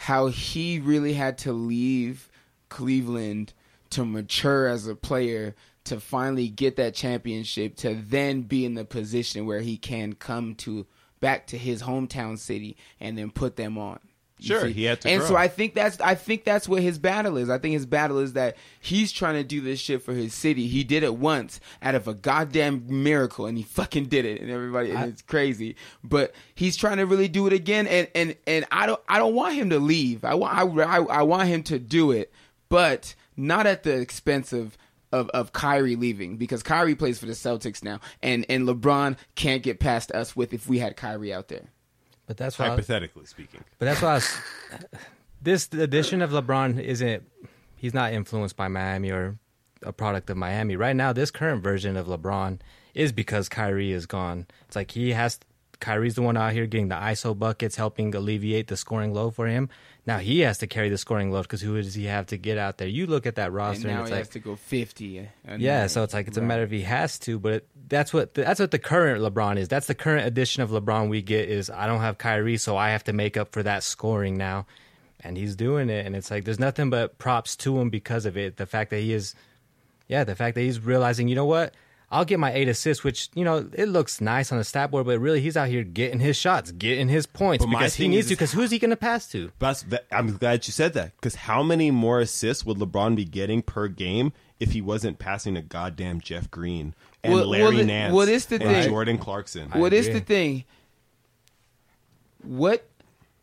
how he really had to leave Cleveland to mature as a player to finally get that championship to then be in the position where he can come to back to his hometown city and then put them on. You
Sure,
see?
he had to
And
grow.
so I think that's I think that's what his battle is. I think his battle is that he's trying to do this shit for his city. He did it once out of a goddamn miracle, and he fucking did it, and everybody, and it's crazy. But he's trying to really do it again, and and and I don't I don't want him to leave. I want I I, I want him to do it, but not at the expense of. Of, of Kyrie leaving because Kyrie plays for the Celtics now and, and LeBron can't get past us with if we had Kyrie out there.
But that's why. I-
Hypothetically speaking.
But that's why I was, this edition of LeBron isn't. He's not influenced by Miami or a product of Miami. Right now, this current version of LeBron is because Kyrie is gone. It's like he has. Kyrie's the one out here getting the ISO buckets, helping alleviate the scoring low for him. Now he has to carry the scoring load because who does he have to get out there? You look at that
And
roster, and,
now
it's
he
like
has to go fifty.
yeah, so it's like it's a matter of he has to, but it, that's what that's what the current LeBron is. That's the current edition of LeBron we get is I don't have Kyrie, so I have to make up for that scoring now, and he's doing it. And it's like there's nothing but props to him because of it. The fact that he is, yeah, the fact that he's realizing, you know what, I'll get my eight assists, which you know it looks nice on the stat board, but really he's out here getting his shots, getting his points
But
because he needs
is-
to. Because who's he going to pass to?
That's, that, I'm glad you said that because how many more assists would LeBron be getting per game if he wasn't passing to goddamn Jeff Green and
Well-
Larry
well, the-
Nance
well, this the
and
thing.
Jordan Clarkson?
What is
agree.
the thing? What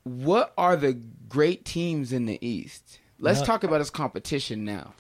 what are the great teams in the East? Let's
No.
talk about his competition now.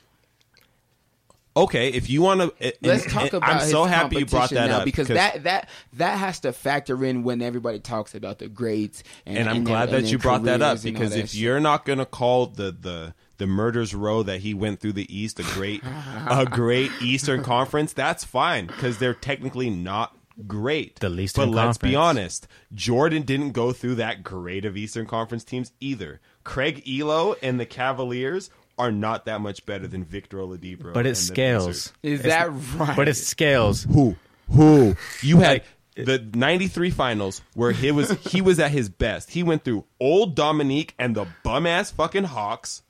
Okay, if you want to,
Let's talk about.
I'm
his
so happy you brought that
now
up
because that that that has to factor in when everybody talks about the greats. And,
and I'm
and
glad
their-
that you brought that up
careers and all
because
that
if
shit.
you're not going to call the the the murders row that he went through the East a great a great Eastern Conference, that's fine because they're technically not great.
The least
but let's be honest, Jordan didn't go through that great of Eastern Conference teams either. Craig Ehlo and the Cavaliers are not that much better than Victor Oladipo.
But it scales.
Pacers.
is that right?
But it scales.
Who? Who? You had the '93 finals where he was he was at his best. He went through old Dominique and the bum ass fucking Hawks,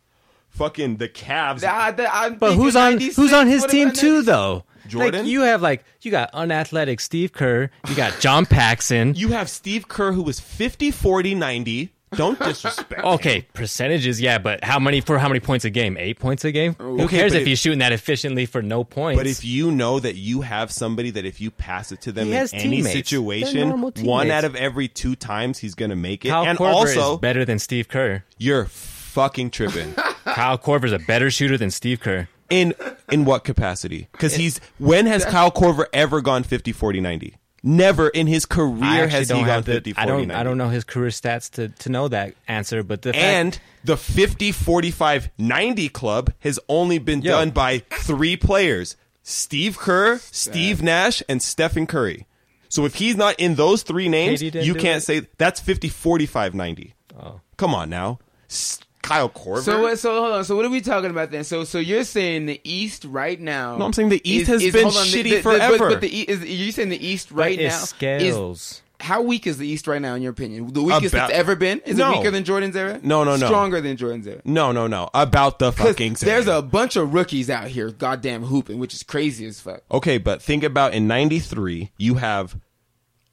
fucking the Cavs.
I- I-
But who's on who's on his team too though?
Jordan?
Like you have like you got unathletic Steve Kerr, you got John Paxson.
you have Steve Kerr who was 50, 40, 90. Don't disrespect.
Okay, percentages, yeah, but how many for how many points a game? Eight points a game? Who
Okay,
cares if,
if-
he's shooting that efficiently for no points?
But if you know that you have somebody that if you pass it to them
He
in any. Situation, one out of every two times he's going to make it.
Kyle
and
Korver
also,
is better than Steve Kerr.
you're fucking tripping.
Kyle Korver's a better shooter than Steve Kerr.
In in what capacity? Because he's when has Kyle Korver ever gone 50, 40, 90? Never in his career has he gone
have the,
50, 40,
I don't
90.
I don't know his career stats to, to know that answer, but the fact,
And the 50, 45, 90 club has only been
Yo.
done by three players Steve Kerr, Steve Nash, and Stephen Curry. So if he's not in those three names, you can't
it?
say that's 50, 45, 90.
Oh.
Come on now. S- Kyle Korver.
So what- so hold on. So what are we talking about then? So so you're saying the East right now?
No, I'm saying the East has been
on,
shitty
the, the,
forever.
But, but the E- is you saying the East right
but it
now is
scales.
how weak is the East right now in your opinion? The weakest
About-
it's ever been? Is
No.
it weaker than Jordan's era?
No, no, no.
Stronger than Jordan's era.
no, no, no. About the fucking same.
there's a bunch of rookies out here, goddamn hooping, which is crazy as fuck.
Okay, but think about in 93, you have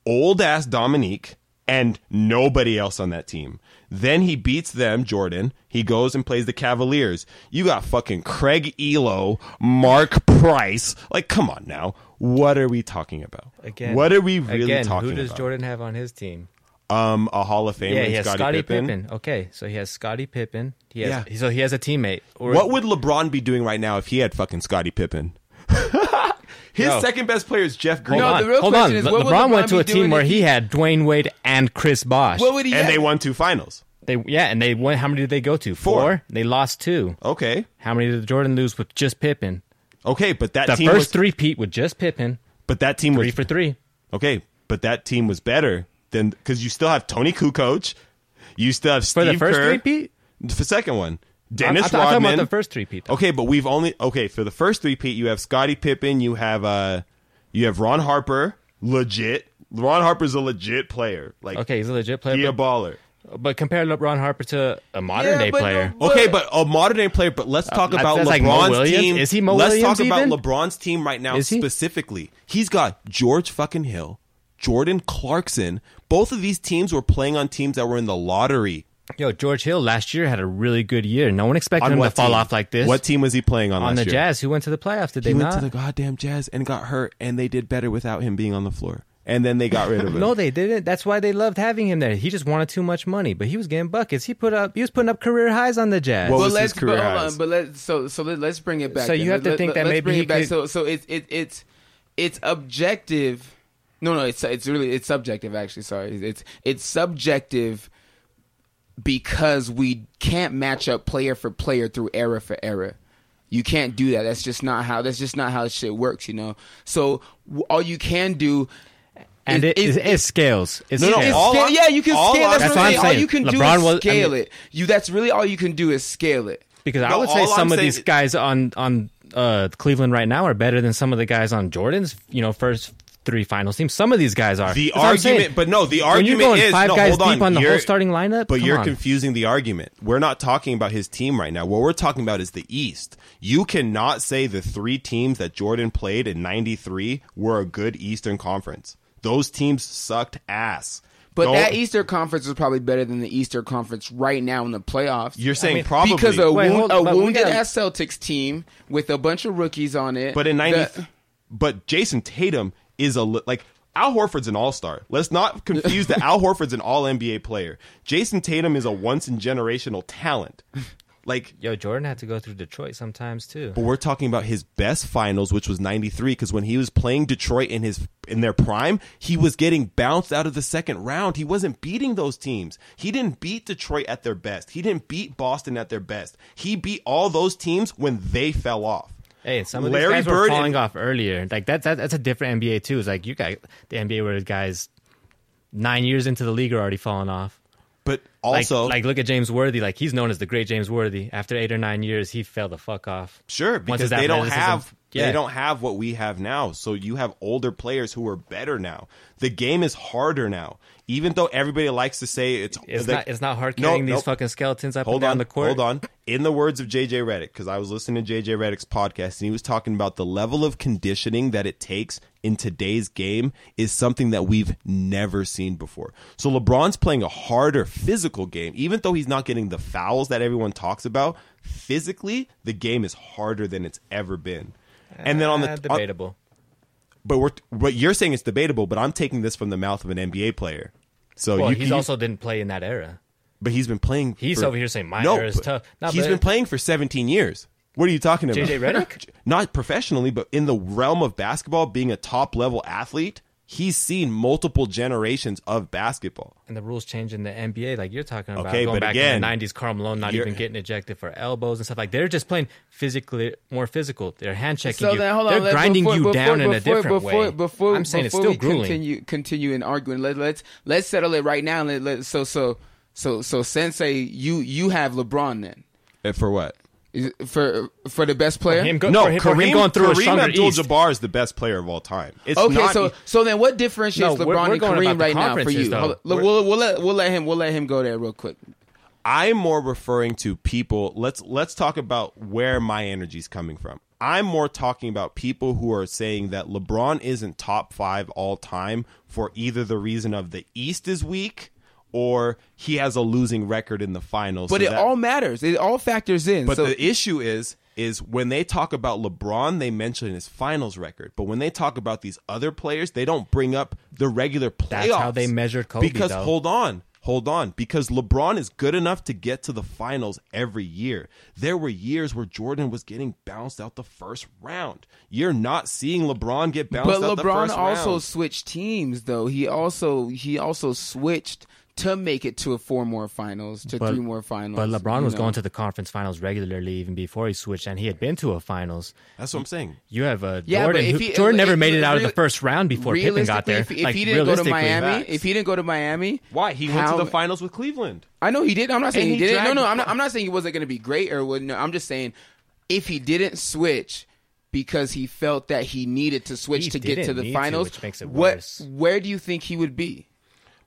old ass Dominique and nobody else on that team. Then he beats them, Jordan. He goes and plays the Cavaliers. You got fucking Craig Ehlo, Mark Price. Like, come on now. What are we talking about?
Again,
what are we really
again,
talking about?
Who does
about?
Jordan have on his team?
Um, a Hall of Famer,
Yeah, he has
Scottie
Scottie
Pippen.
Pippen. Okay, so he has Scottie Pippen. He has,
Yeah.
So he has a teammate. Or-
What would LeBron be doing right now if he had fucking Scottie Pippen? His
Yo.
second best player is Jeff Green,
Hold
No,
on,
the real
hold
question
on.
is,
Le-
what would
LeBron went
LeBron
to a
be
team where
if
he
he-
had Dwyane Wade and Chris Bosh.
What would he
and
have?
they won two finals.
They yeah, and they went. How many did they go to?
Four.
They lost two.
Okay,
How many did Jordan lose with just Pippen?
okay, but that
The
team
first
was,
three-peat with just Pippen,
but that team was
three for three.
okay, but that team was better than because you still have Toni Kukoc, you still have
For
Steve
the first
Kerr,
three-peat.
The second one,
I'm,
Dennis
I'm talking
Rodman.
about the first three-peat.
Okay, but we've only okay for the first three. Pete, you have Scottie Pippen, you have uh, you have Ron Harper, legit. Ron Harper's a legit player. Like
Okay, he's a legit player.
he a baller.
but compare LeBron Harper to a modern
Yeah,
day player.
no-
Okay, but a modern day player. But let's talk
that's-
about LeBron's
like Mo Williams?
team.
Is he Mo
let's
Williams
talk about
even?
LeBron's team right now
Is he?
specifically. He's got George fucking Hill, Jordan Clarkson. Both of these teams were playing on teams that were in the lottery.
Yo, George Hill last year had a really good year. No one expected
On
him to
what
fall
team?
off like this.
What team was he playing on,
on
last
the
year?
Jazz? Who went to the playoffs? Did they?
He
they
went
not?
to the goddamn Jazz and got hurt, and they did better without him being on the floor. And then they got rid of him.
No, they didn't. That's why they loved having him there. He just wanted too much money, but he was getting buckets. He put up. He was putting up career highs on the Jazz.
What
but
was his
let's
career
but hold
highs?
on, but let's so so let, let's bring it back.
So you
then.
have to
Let-
think
let-
that
let's
maybe
bring
he
it back.
could-
So so it's it, it's it's objective. No, no, it's it's really it's subjective. Actually, sorry, it's it's subjective because we can't match up player for player through era for era. You can't do that. That's just not how. That's just not how shit works. You know. So all you can do.
and
is-
it,
is-
it, it scales. It's
No, no,
It's
scales.
all
yeah, you can scale.
I-
That's,
That's
what
what
I'm
I'm
saying. All you can do
LeBron
is
was- I
scale
mean-
it. You. That's really all you can do is scale it.
because I would say
all I'm
some of these guys on on uh, Cleveland right now are better than some of the guys on Jordan's. You know, first three finals teams. Some of these guys are.
The
That's what I'm
argument, but no, the
when
argument
you're going
is
five
no,
guys
hold on.
deep on the
You're-
whole starting lineup.
But
come
you're
on.
confusing the argument. We're not talking about his team right now. What we're talking about is the East. You cannot say the three teams that Jordan played in '93 were a good Eastern Conference. Those teams sucked ass.
But
Don't-
that Eastern Conference is probably better than the Eastern Conference right now in the playoffs.
you're saying
mean,
probably
because a,
Wait,
wound,
hold-
a wounded
gotta-
ass Celtics team with a bunch of rookies on it.
But in ninety,
the-
but Jayson Tatum is a li- like Al Horford's an all star. Let's not confuse that Al Horford's an all NBA player. Jayson Tatum is a once in generational talent. Like,
Yo, Jordan had to go through Detroit sometimes too.
but we're talking about his best finals, which was '93, because when he was playing Detroit in his in their prime, he was getting bounced out of the second round. He wasn't beating those teams. He didn't beat Detroit at their best. He didn't beat Boston at their best. He beat all those teams when they fell off.
Hey, some of
Larry
these guys were falling
and-
off earlier. Like that, that that's a different NBA too. It's like you got the NBA where guys nine years into the league are already falling off.
But also,
like look at James Worthy. Like he's known as the great James Worthy. After eight or nine years, he fell the fuck off.
Sure, because they don't have
Yeah.
they don't have what we have now. So you have older players who are better now. The game is harder now. Even though everybody likes to say it's
It's not. It's not hard
No,
carrying these
nope.
fucking skeletons up
Hold
and down
on,
the court.
hold on. In the words of JJ Redick, because I was listening to JJ Redick's podcast, and he was talking about the level of conditioning that it takes in today's game is something that we've never seen before. So LeBron's playing a harder physical game, even though he's not getting the fouls that everyone talks about. Physically, the game is harder than it's ever been. And then on the
Uh,
on-
debatable.
but we're what you're saying is debatable, but I'm taking this from the mouth of an NBA player. So
well,
you,
he's
you-
also didn't play in that era.
but he's been playing.
He's
for-
over here saying my
no,
era is
but
tough. No,
he's
but-
been playing for 17 years. What are you talking about?
JJ Redick?
Not professionally, but in the realm of basketball, being a top level athlete, he's seen multiple generations of basketball.
And the rules change in the NBA, like you're talking about.
Okay,
going
but
back
again,
in the '90s, Karl Malone not even getting ejected for elbows and stuff like. They're just playing physically more physical. They're hand checking
so
you.
then hold on.
They're
let-
grinding
before-
you
before-
down in a
before-
different
before,
way.
Before,
I'm saying it's
before
still grueling.
Continue, continue in arguing. Let, let's let's settle it right now. Let, let, so so so so Sensei, you you have LeBron then
Uh, For what?
Is for for the best player.
Him go,
no,
him, for
Kareem,
going through a
Kareem
stronger East.
Abdul-Jabbar is the best player of all time. It's
Okay,
not,
so so then what differentiates
No, we're-
LeBron
we're
and Kareem right now for you?
though.
Look,
We're-
we'll, we'll let we'll let him we'll let him go there real quick.
I'm more referring to people. Let's let's talk about where my energy is coming from. I'm more talking about people who are saying that LeBron isn't top five all time for either the reason of the East is weak or he has a losing record in the finals.
But
So
it
that-
all matters. It all factors in.
But
so
the issue is is when they talk about LeBron, they mention his finals record, but when they talk about these other players, they don't bring up the regular playoffs.
That's how they measured Kobe,
Because
though.
hold on, hold on, because LeBron is good enough to get to the finals every year. There were years where Jordan was getting bounced out the first round. You're not seeing LeBron get bounced
But
out the
LeBron also switched teams, though. He also he also switched to make it to a four more finals, to three more finals.
But LeBron was
know.
going to the conference finals regularly even before he switched, and he had been to a finals.
That's what I'm saying.
You have a
Yeah,
Jordan.
but if
who-
he-
Jordan never
if-
made it out of the first round before Pippen got there.
If, if
like,
he didn't go to
realistically.
Miami,
Facts.
if he didn't go to Miami,
Why? He went
how-
to the finals with Cleveland.
I know he did. I'm not saying
And
he,
he
didn't. No, no, I'm not. I'm not saying he wasn't going to be great or what. No, I'm just saying if he didn't switch because he felt that he needed to switch
He
to get to the
need to,
finals,
which makes it
what?
worse.
Where do you think he would be?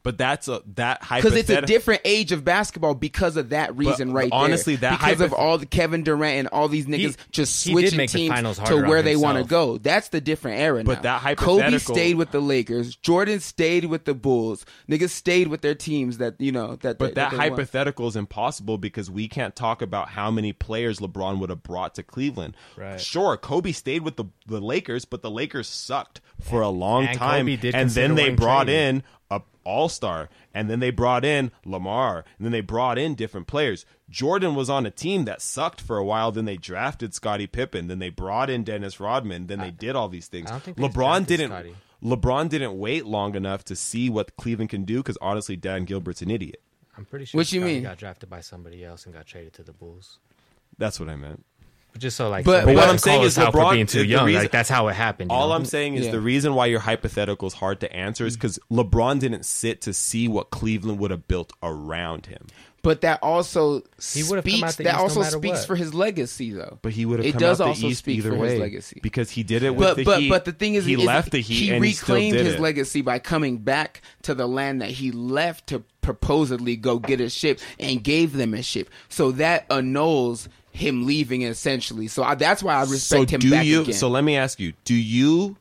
But that's a that hypothetical
Because
hypothetical.
it's a different age of basketball because of that reason right there.
honestly, that
because of all the Kevin Durant and all these niggas just
he did
switching teams to where they want to go. That's the different era
But
now.
that
Kobe stayed with the Lakers. Jordan stayed with the Bulls. Niggas stayed with their teams that you know that.
But that
they won.
hypothetical is impossible because we can't talk about how many players LeBron would have brought to Cleveland.
Right.
Sure, Kobe stayed with the the Lakers, but the Lakers sucked for a long
And
time.
Kobe did
and then they brought
trading.
in a All Star, and then they brought in Lamar, and then they brought in different players. Jordan was on a team that sucked for a while. Then they drafted Scottie Pippen. Then they brought in Dennis Rodman. Then they did all these things.
I don't think
LeBron didn't.
Scottie.
LeBron didn't wait long enough to see what Cleveland can do because honestly, Dan Gilbert's an idiot.
I'm pretty sure.
What you
Scottie
mean?
Got drafted by somebody else and got traded to the Bulls.
That's what I meant.
Just so like,
But-
so
but what I'm
saying is
us
LeBron-
being too
the
young.
reason-
like that's how it happened.
All
know?
I'm saying is
Yeah.
the reason why your hypothetical is hard to answer is mm-hmm. because LeBron didn't sit to see what Cleveland would have built around him.
But that also
He would've come
speaks.
out the
that
East no
also
matter
speaks
what.
for his legacy, though.
But he would have
It
come
does
out the
also
East
speak
either
for
way
his legacy.
because he did it with
But
the
but
Heat.
but the thing is,
he
is
left the Heat
he
and he still
reclaimed
did
his
it.
legacy by coming back to the land that he left to proposedly go get a ship and gave them a ship. So that annuls him leaving essentially. So I, that's why I respect
so
him
do you?
again.
So let me ask you: Do you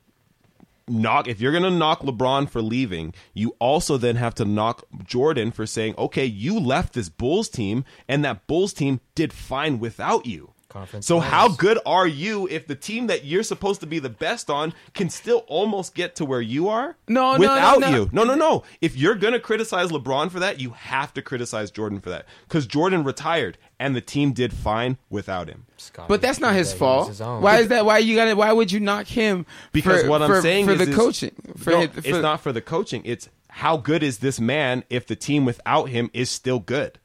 knock if you're going to knock LeBron for leaving? You also then have to knock Jordan for saying, "Okay, you left this Bulls team, and that Bulls team did fine without you."
Conference
so how good are you if the team that you're supposed to be the best on can still almost get to where you are?
No, no, no,
without
no.
you. No, no, no. If you're gonna criticize LeBron for that, you have to criticize Jordan for that because Jordan retired and the team did fine without him.
Scottie
but that's not his
that.
Fault.
his.
Why is that? Why you got to Why would you knock him?
Because
for,
what I'm
for-
saying
for
is,
the
is-
coaching. For
No,
his- for-
it's not for the coaching. It's how good is this man if the team without him is still good.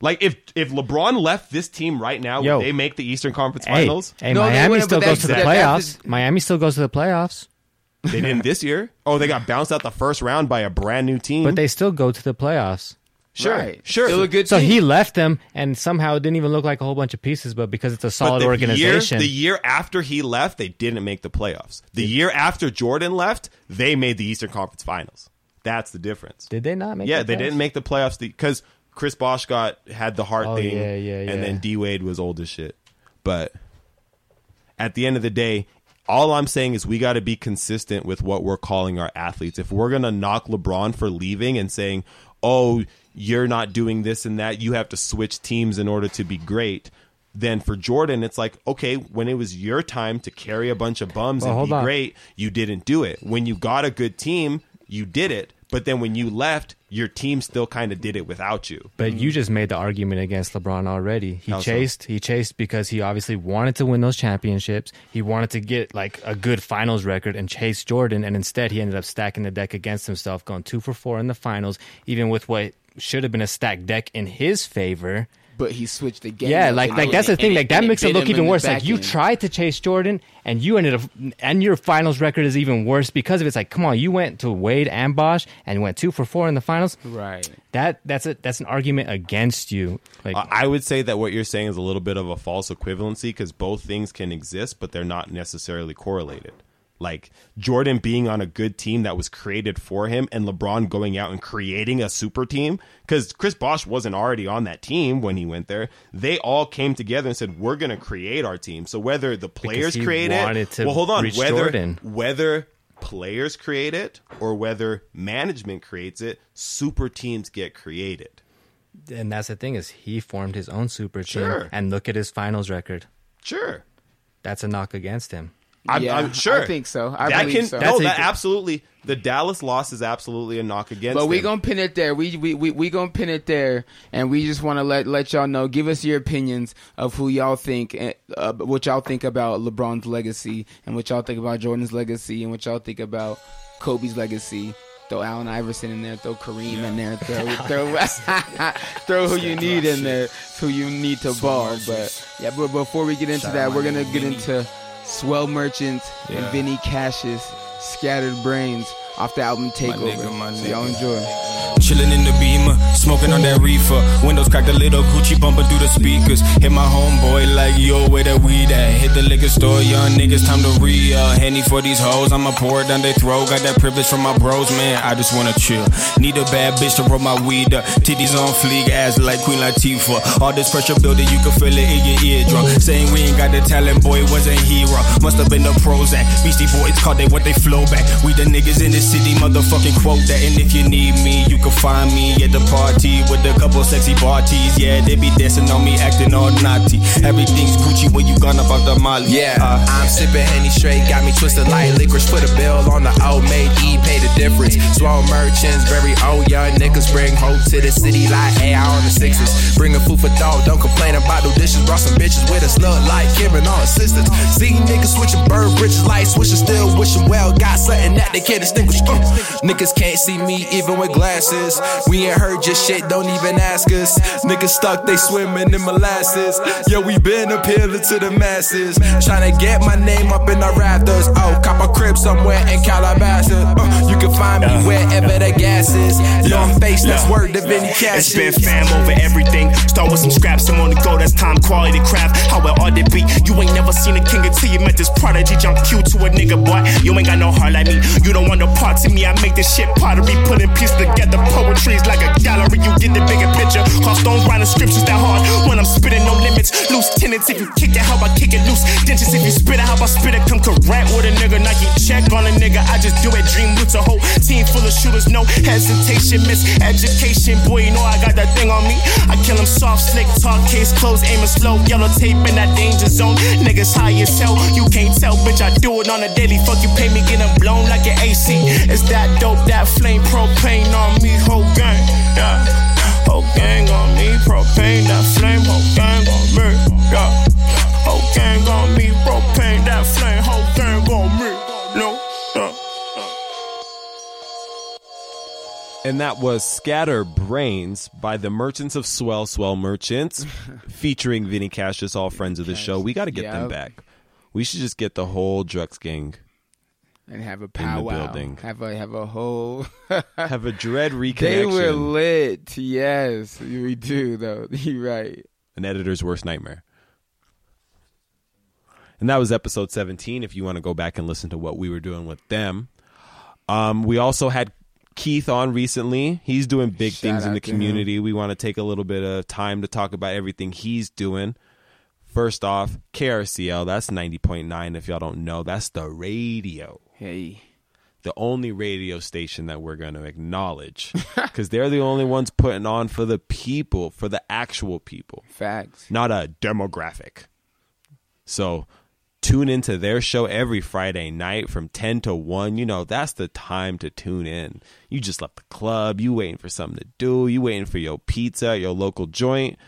Like if if LeBron left this team right now,
Yo.
would they make the Eastern Conference
Hey,
Finals?
hey,
No, they
Miami
wouldn't,
still
but
goes to the
that's- that- that's-
playoffs. Miami still goes to the playoffs,
They didn't this year. Oh, they got bounced out the first round by a brand new team.
but they still go to the playoffs.
sure,
Right.
sure.
Still a good
So
team.
he left them, and somehow it didn't even look like a whole bunch of pieces, but because it's a
But
solid
the
organization,
Year, the year after he left, they didn't make the playoffs. The year after Jordan left, they made the Eastern Conference Finals. That's the difference.
did they not make?
yeah,
the
they
playoffs?
didn't make the playoffs because Chris Bosh got had the heart
Oh,
thing,
yeah, yeah,
and
yeah.
then D Wade was old as shit. But at the end of the day, all I'm saying is we got to be consistent with what we're calling our athletes. If we're gonna knock LeBron for leaving and saying, "Oh, you're not doing this and that," you have to switch teams in order to be great. Then for Jordan, it's like, okay, when it was your time to carry a bunch of bums
Well,
and be
on.
great, you didn't do it. When you got a good team, you did it. But then when you left, your team still kind of did it without you.
But you just made the argument against LeBron already. He
How so?
chased. He chased because he obviously wanted to win those championships. He wanted to get like a good finals record and chase Jordan, and instead he ended up stacking the deck against himself, going two for four in the finals, even with what should have been a stacked deck in his favor.
But he switched the game.
Yeah, like like that's the thing.
it-
Like that makes it
bit
look even worse. Like
back
you tried to chase Jordan, and you ended up, and your finals record is even worse because of it. It's like, come on, you went to Wade and Bosh and went two for four in the finals.
Right.
That that's a that's an argument against you. Like
I I would say that what you're saying is a little bit of a false equivalency because both things can exist, but they're not necessarily correlated. Like Jordan being on a good team that was created for him, and LeBron going out and creating a super team because Chris Bosh wasn't already on that team when he went there. They all came together and said, "We're going to create our team." So whether the players create it, well, hold on, whether
Jordan.
whether players create it or whether management creates it, super teams get created.
and that's the thing is he formed his own super team
Sure.
and look at his finals record.
Sure.
That's a knock against him.
I'm,
Yeah,
I'm sure.
I think so. I
that
believe
can
so.
no,
That's
that absolutely. The Dallas loss is absolutely a knock against.
But we
them.
gonna pin it there. We we we, we gonna pin it there, and we just want to let let y'all know. Give us your opinions of who y'all think, eh, uh, what y'all think about LeBron's legacy, and what y'all think about Jordan's legacy, and what y'all think about Kobe's legacy. Throw Allen Iverson in there. Throw Kareem in there. Throw throw throw who you need in there. Who you need to bar. But yeah, but before we get into that, we're gonna get into Swell Merchants and
Yeah.
Vinny Cassius, Scattered Brains off the album Takeover.
nigga, my
so y'all enjoy.
Chillin' in the beamer, smoking on that reefer. Windows cracked a little Gucci bumping through the speakers. Hit my homeboy like, yo, where that weed at? Hit the liquor store, young niggas, time to re uh, Henny for these hoes, I'ma pour it down their throat. Got that privilege from my bros, man. I just wanna chill. Need a bad bitch to roll my weed up. Titties on fleek, ass like Queen Latifah. All this pressure building, you can feel it in your eardrum. Saying we ain't got the talent, boy, wasn't hero. Must have been the Prozac. Beastie Boys called they what they flow back. We the niggas in the city, motherfucking quote that. And if you need me, you can find me at the party with a couple sexy parties. Yeah, they be dancing on me, acting all naughty. Everything's Gucci when you gone about the Molly.
Yeah,
Uh,
I'm sipping Henny straight, got me twisted like licorice. Put a bill on the old made E, pay the difference. Swell merchants, very old young niggas bring hope to the city like AI on the sixes. Bring a food for thought, don't complain about no dishes. Brought some bitches with us, look like Kim and all assistants. See niggas switching bird bridges like switching, still wishing well. Got something that they can't distinguish. Uh, niggas can't see me even with glasses. We ain't heard your shit, don't even ask us. Niggas stuck, they swimming in molasses. Yo, we been appealing to the masses. Tryna get my name up in the rafters. Oh, cop a crib somewhere in Calabasas. Uh, you can find me wherever the gas is. Yo, I'm face, that's
Yeah.
word to Vinny Cash.
It's been fam over everything. Start with some scraps, I'm on the go. That's time quality craft. How it ought to be. You ain't never seen a king until you met this prodigy. Jump cute to a nigga, boy. You ain't got no heart like me. You don't want no part to me. I make this shit pottery. Putting pieces together. Poetry's like a gallery. You get the bigger picture. Call stones writing scriptures that hard. When I'm spitting, no limits. Loose tenants if you kick it, how I kick it loose. Dentures if you spit it, how I spit it. Come correct with a nigga. Nike check on a nigga. I just do it. Dream roots a whole team full of shooters. No hesitation. Miseducation. Boy, you know I got that thing on me. I kill him soft, slick, talk, case closed, aiming slow. Yellow tape in that danger zone. Niggas high as hell. You can't tell, bitch. I do it on a daily. Fuck you, pay me, get 'em blown like an AC. It's that dope, that flame, propane on me, whole gang. Yeah. Whole gang on me, propane, that flame, whole gang on me. Yeah. Whole gang on me, propane, that flame, whole gang on me. No. Yeah.
And that was Scatter Brains by the Merchants of Swell, Swell Merchants, featuring Vinny Cassius, all friends of the show. We got to get them back. We should just get the whole Drux gang.
And have a powwow.
building.
Have a have a whole.
Have a dread reconnection.
they were lit. Yes, we do though. You're right.
An editor's worst nightmare. And that was episode 17 if you want to go back and listen to what we were doing with them. Um, we also had Keith on recently. He's doing big
Shout
things in the
to him.
community. We want to take a little bit of time to talk about everything he's doing. First off, KRCL, that's 90.9 if y'all don't know. That's the radio.
Hey,
The only radio station that we're going to acknowledge because they're the only ones putting on for the people, for the actual people
facts.
not a demographic. So tune into their show every Friday night from 10 to 1. You know, that's the time to tune in. You just left the club, you waiting for something to do, you waiting for your pizza your local joint.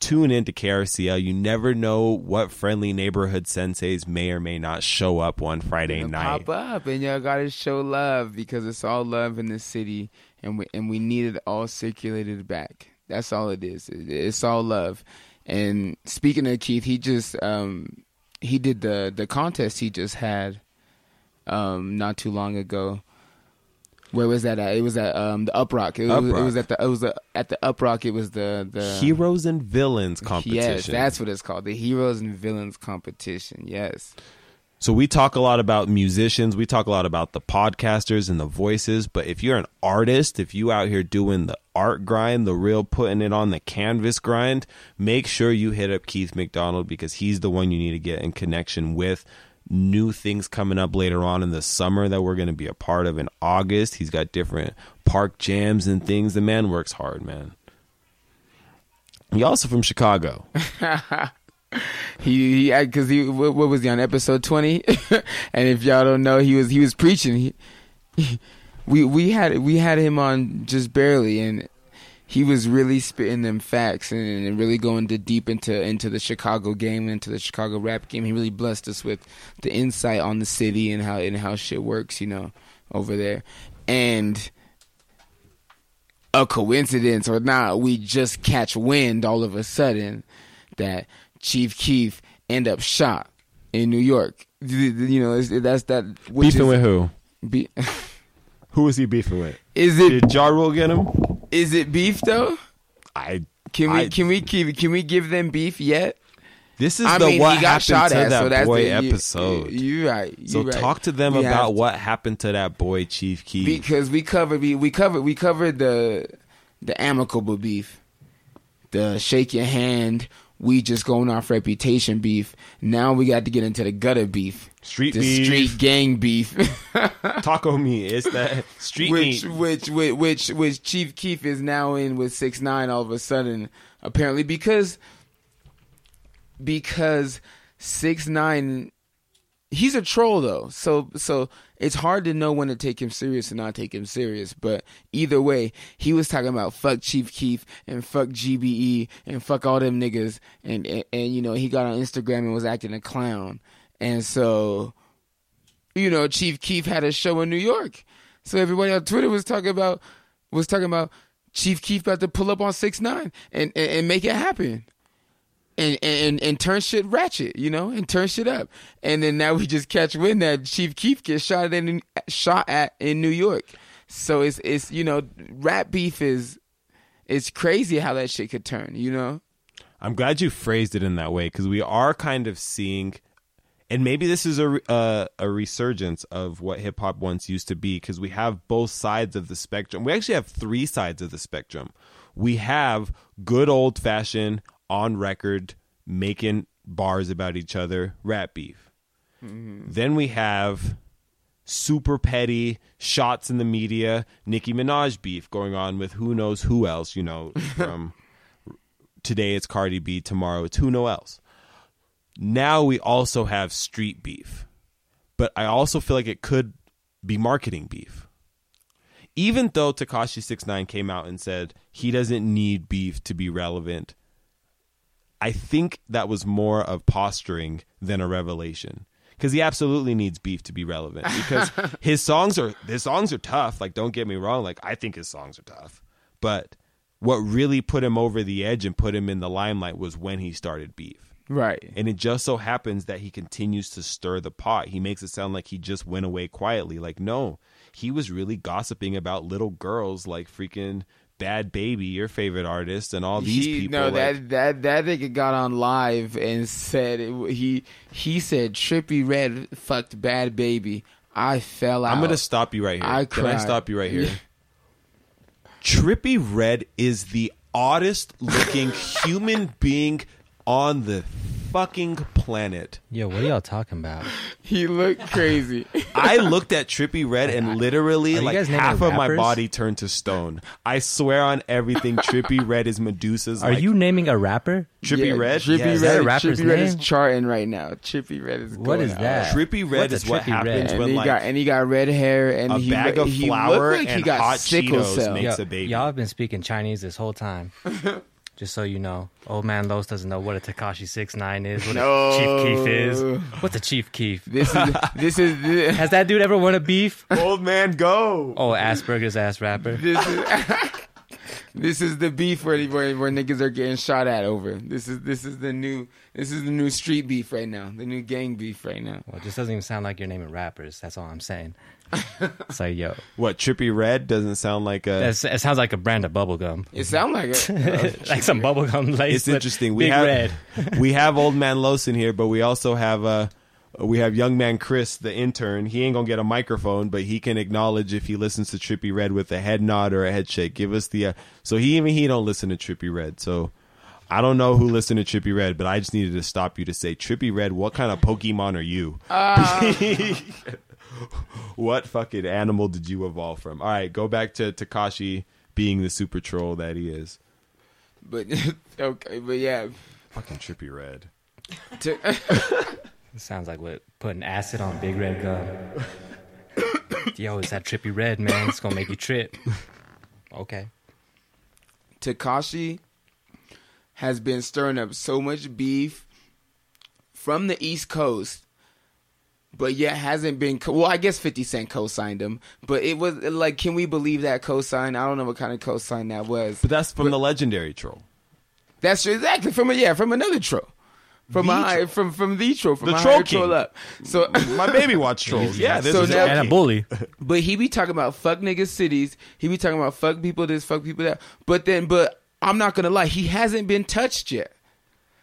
Tune in to KRCL. You never know what friendly neighborhood senseis may or may not show up one Friday night.
Pop up and y'all gotta show love because it's all love in the city, and we and we need it all circulated back. That's all it is. It's all love. And speaking of Keith, he just um he did the the contest he just had um not too long ago. Where was that at? It was at um the Uprock. It was, it was at the it was the, at the Uprock. It was the the
Heroes and Villains competition.
Yes, that's what it's called. The Heroes and Villains competition. Yes.
So we talk a lot about musicians, we talk a lot about the podcasters and the voices, but if you're an artist, if you out here doing the art grind, the real putting it on the canvas grind, make sure you hit up Keith McDonald because he's the one you need to get in connection with. New things coming up later on in the summer that we're going to be a part of in August. He's got different park jams and things. The man works hard, man. He also from Chicago.
he because he what, what was he on episode twenty? and if y'all don't know, he was he was preaching. He, he- we we had we had him on just barely, and he was really spitting them facts and, and really going to deep into into the Chicago game, into the Chicago rap game. He really blessed us with the insight on the city and how and how shit works, you know, over there. And a coincidence or not, we just catch wind all of a sudden that Chief Keef end up shot in New York. You know, that's that. Which
Beefing
is,
with who?
Be,
Who was he beefing with?
is it
Did Ja Rule get him?
Is it beef though?
I.
Can we
I-
can we can, can we give them beef yet?
This is
I
the
mean,
what
he got
happened
shot
to
at,
that
so that's
boy
the, you-
episode.
You, right. You
so
right.
talk to them
We
about
to.
what happened to that boy Chief Keef
because we covered we, we covered we covered the the amicable beef, the shake your hand. We just going off reputation beef. Now we got to get into the gutter beef,
Street
the
beef.
street gang beef,
Taco meat. It's that street
which,
meat.
which which which which Chief Keef is now in with six nine. All of a sudden, apparently because because six nine he's a troll though so so it's hard to know when to take him serious and not take him serious but either way he was talking about fuck chief keef and fuck gbe and fuck all them niggas and and, and you know he got on instagram and was acting a clown and so you know chief keef had a show in new york so everybody on twitter was talking about was talking about chief keef about to pull up on six nine and, and and make it happen and, and and turn shit ratchet, you know, and turn shit up. And then now we just catch wind that Chief Keef gets shot in shot at in New York. So it's it's you know, rap beef is it's crazy how that shit could turn, you know.
I'm glad you phrased it in that way because we are kind of seeing, and maybe this is a uh, a resurgence of what hip hop once used to be because we have both sides of the spectrum. We actually have three sides of the spectrum. We have good old fashioned on record making bars about each other, rap beef. Then we have super petty shots in the media, Nicki Minaj beef going on with who knows who else, you know, from today it's Cardi B, tomorrow it's who know else. Now we also have street beef. But I also feel like it could be marketing beef. Even though Tekashi 69 came out and said he doesn't need beef to be relevant, I think that was more of posturing than a revelation. Because he absolutely needs beef to be relevant. Because his songs are his songs are tough. Like, don't get me wrong. Like, I think his songs are tough. But what really put him over the edge and put him in the limelight was when he started beef.
Right.
And it just so happens that he continues to stir the pot. He makes it sound like he just went away quietly. Like, no, he was really gossiping about little girls like freaking Bhad Bhabie, your favorite artist, and all these
he,
people.
No,
like-
that that that nigga got on live and said it, he he said Trippie Redd fucked Bhad Bhabie. I fell out.
I'm gonna stop you right here.
I
Can I stop you right here? Trippie Redd is the oddest looking human being on the fucking planet.
Yo, what are y'all talking about?
He looked crazy.
I looked at Trippie Redd and literally
Are you
like
guys naming
half of my
rappers?
body turned to stone. I swear on everything, Trippie Redd is Medusa's.
Are
like,
you naming a rapper?
Trippy
Yeah,
Red?
Trippy
Yes.
Is that
Red.
a rapper's
Trippie Redd is
name?
charting right now. Trippie Redd is.
What
going
is
out.
that?
Trippie Redd
What's
is what
Trippie Redd?
happens
And
when
he
like
got and he got red hair and
a
he
bag of
he
flour
looked like he
and
got
hot
sickle
Cheetos
cell.
makes
Yo,
a baby.
Y'all have been speaking Chinese this whole time. Just so you know, old man Los doesn't know what a Tekashi six nine is, what
No.
a Chief Keef is. What's a Chief Keef?
This is this is this,
Has that dude ever won a beef?
Old man, go.
Oh, Asperger's ass rapper.
this is this is the beef where, where where niggas are getting shot at over. This is this is the new this is the new street beef right now. The new gang beef right now.
Well, it just doesn't even sound like you're naming rappers. That's all I'm saying. It's like, yo,
What Trippie Redd doesn't sound like a.
that's, it sounds like a brand of bubblegum.
It sounds like it.
like some bubblegum lace.
it's interesting. We
big
have
red.
we have old man Los in here, but we also have uh we have young man Chris, the intern. He ain't gonna get a microphone, but he can acknowledge if he listens to Trippie Redd with a head nod or a head shake. Give us the uh, so he even he don't listen to Trippie Redd. So I don't know who listened to Trippie Redd, but I just needed to stop you to say Trippie Redd. What kind of Pokemon are you? what fucking animal did you evolve from? All right, go back to Tekashi being the super troll that he is.
But okay, but yeah,
Fucking Trippie Redd.
To,
sounds like what putting acid on Big Red gum. Yo, it's that trippy red, man. It's gonna make you trip. Okay.
Tekashi has been stirring up so much beef from the East Coast, but yet hasn't been. Co- well, I guess Fifty Cent co-signed him, but it was like, can we believe that co-sign? I don't know what kind of co-sign that was.
But that's from the legendary troll.
That's exactly from a yeah from another troll. From
The
a high,
troll.
from from the troll from
The
a
troll
higher
king.
troll up. So
My baby watch trolls. Yeah, this
So
is
now-
And a bully.
But he be talking about fuck niggas cities. He be talking about fuck people this, fuck people that. But then, but I'm not gonna lie, he hasn't been touched yet.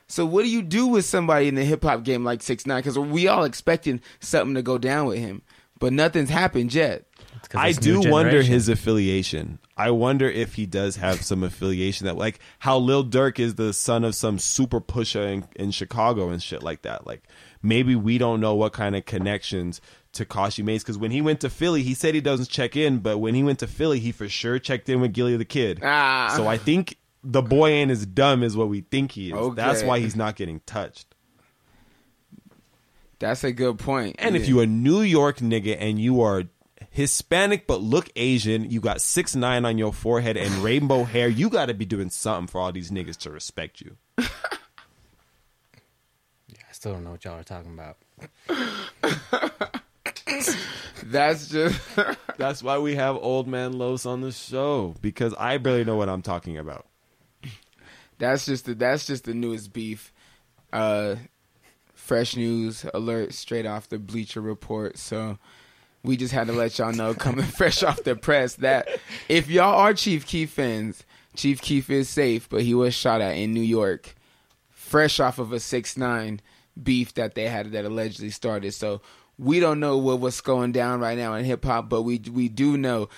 So what do you do with somebody in the hip hop game like Six Nine? Because we all expecting something to go down with him, but nothing's happened yet.
It's 'cause
I do wonder his affiliation. I wonder if he does have some affiliation that, like, how Lil Durk is the son of some super pusher in, in Chicago and shit like that. Like, maybe we don't know what kind of connections Tekashi makes because when he went to Philly, he said he doesn't check in, but when he went to Philly, he for sure checked in with Gillie the Kid.
Ah.
So I think the boy ain't as dumb as what we think he is. That's why he's not getting touched.
That's a good point.
And if you a New York nigga and you are Hispanic but look Asian, you got six nine on your forehead and rainbow hair, you got to be doing something for all these niggas to respect you.
yeah, I still don't know what y'all are talking about.
that's just
That's why we have old man Los on the show because I barely know what I'm talking about.
that's just the that's just the newest beef. Uh, fresh news alert straight off the Bleacher Report. So we just had to let y'all know coming fresh off the press that if y'all are Chief Keef fans, Chief Keef is safe, but he was shot at in New York, fresh off of a six nine beef that they had that allegedly started. So we don't know what what's going down right now in hip hop, but we we do know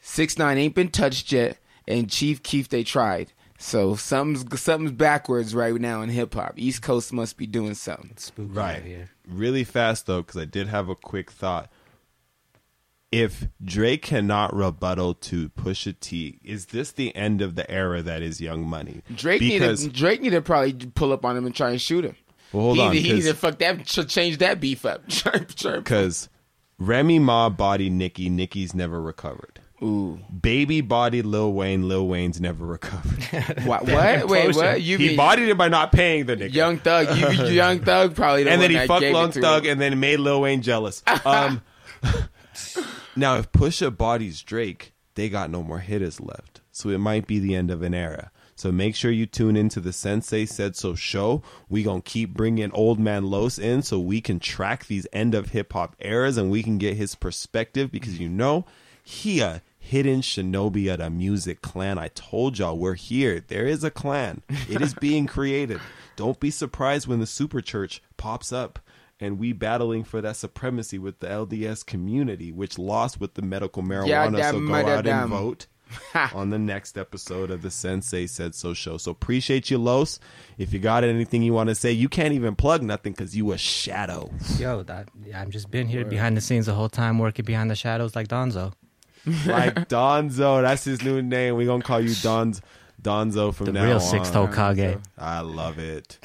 six nine ain't been touched yet, and Chief Keef they tried. So something's something's backwards right now in hip hop. East Coast must be doing something.
Spooky
Right.
here.
Really fast though, because I did have a quick thought. If Drake cannot rebuttal to Pusha T, is this the end of the era that is Young Money?
Drake
because
needed Drake needed to probably pull up on him and try and shoot him.
Well, hold
he,
on,
He needed
'cause-
to fuck that ch- change that beef up. Try- try-
because Remy Ma body Nicki, Nicki's never recovered.
Ooh.
Baby body Lil Wayne, Lil Wayne's never recovered.
What? What? Wait, what? You
he
mean
bodied him by not paying the nigga.
Young Thug? You, you Young Thug probably the
and then he fucked
gave
Young Thug
him.
and then made Lil Wayne jealous. Um, now, if Pusha bodies Drake, they got no more hitters left. So it might be the end of an era. So make sure you tune into the Sensei Said So show. We gonna keep bringing Old Man Los in so we can track these end of hip hop eras and we can get his perspective because you know he a hidden shinobi of the music clan. I told y'all we're here. There is a clan. It is being created. Don't be surprised when the super church pops up and we battling for that supremacy with the LDS community, which lost with the medical marijuana.
damn,
so go
mother
out
damn.
and vote on the next episode of the Sensei Said So show. So appreciate you, Los. If you got anything you want to say, you can't even plug nothing because you a shadow.
Yo, that, I've just been here behind the scenes the whole time, working behind the shadows like Donzo.
like Donzo, that's his new name. We gonna call you Donz Donzo from
The
now
real
on.
six toe Kage.
I love it.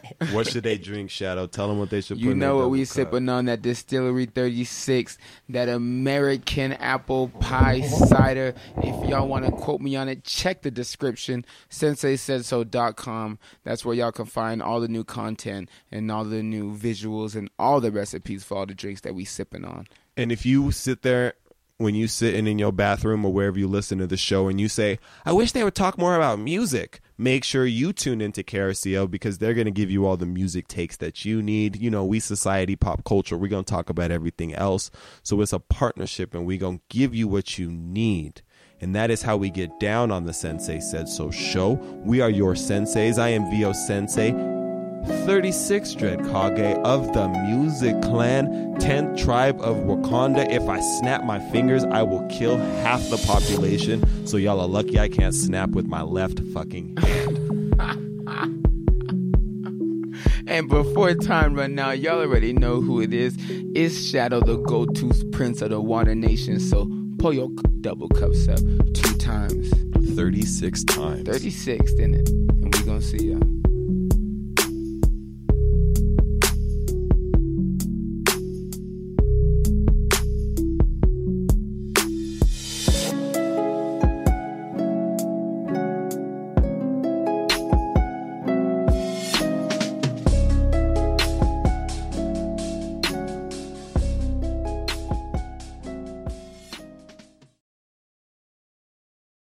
what should they drink, Shadow? Tell them what they should. put
You
in
know what we
cup.
sipping on that Distillery 36, that American apple pie cider. If y'all want to quote me on it, check the description, senseisaidso.com. That's where y'all can find all the new content and all the new visuals and all the recipes for all the drinks that we sipping on.
And if you sit there when you sitting in your bathroom or wherever you listen to the show and you say, I wish they would talk more about music, make sure you tune into KRCO because they're going to give you all the music takes that you need. You know, we society, pop culture, we're going to talk about everything else. So it's a partnership and we're going to give you what you need. And that is how we get down on the Sensei Said So show. We are your senseis. I am VO Sensei. 36 Dread Kage of the Music Clan, 10th tribe of Wakanda. If I snap my fingers, I will kill half the population. So y'all are lucky I can't snap with my left fucking hand.
And before time run out, y'all already know who it is. It's Shadow, the go-to prince of the Water Nation. So pull your double cups up two times.
36 times.
36, didn't it? And we gonna see y'all.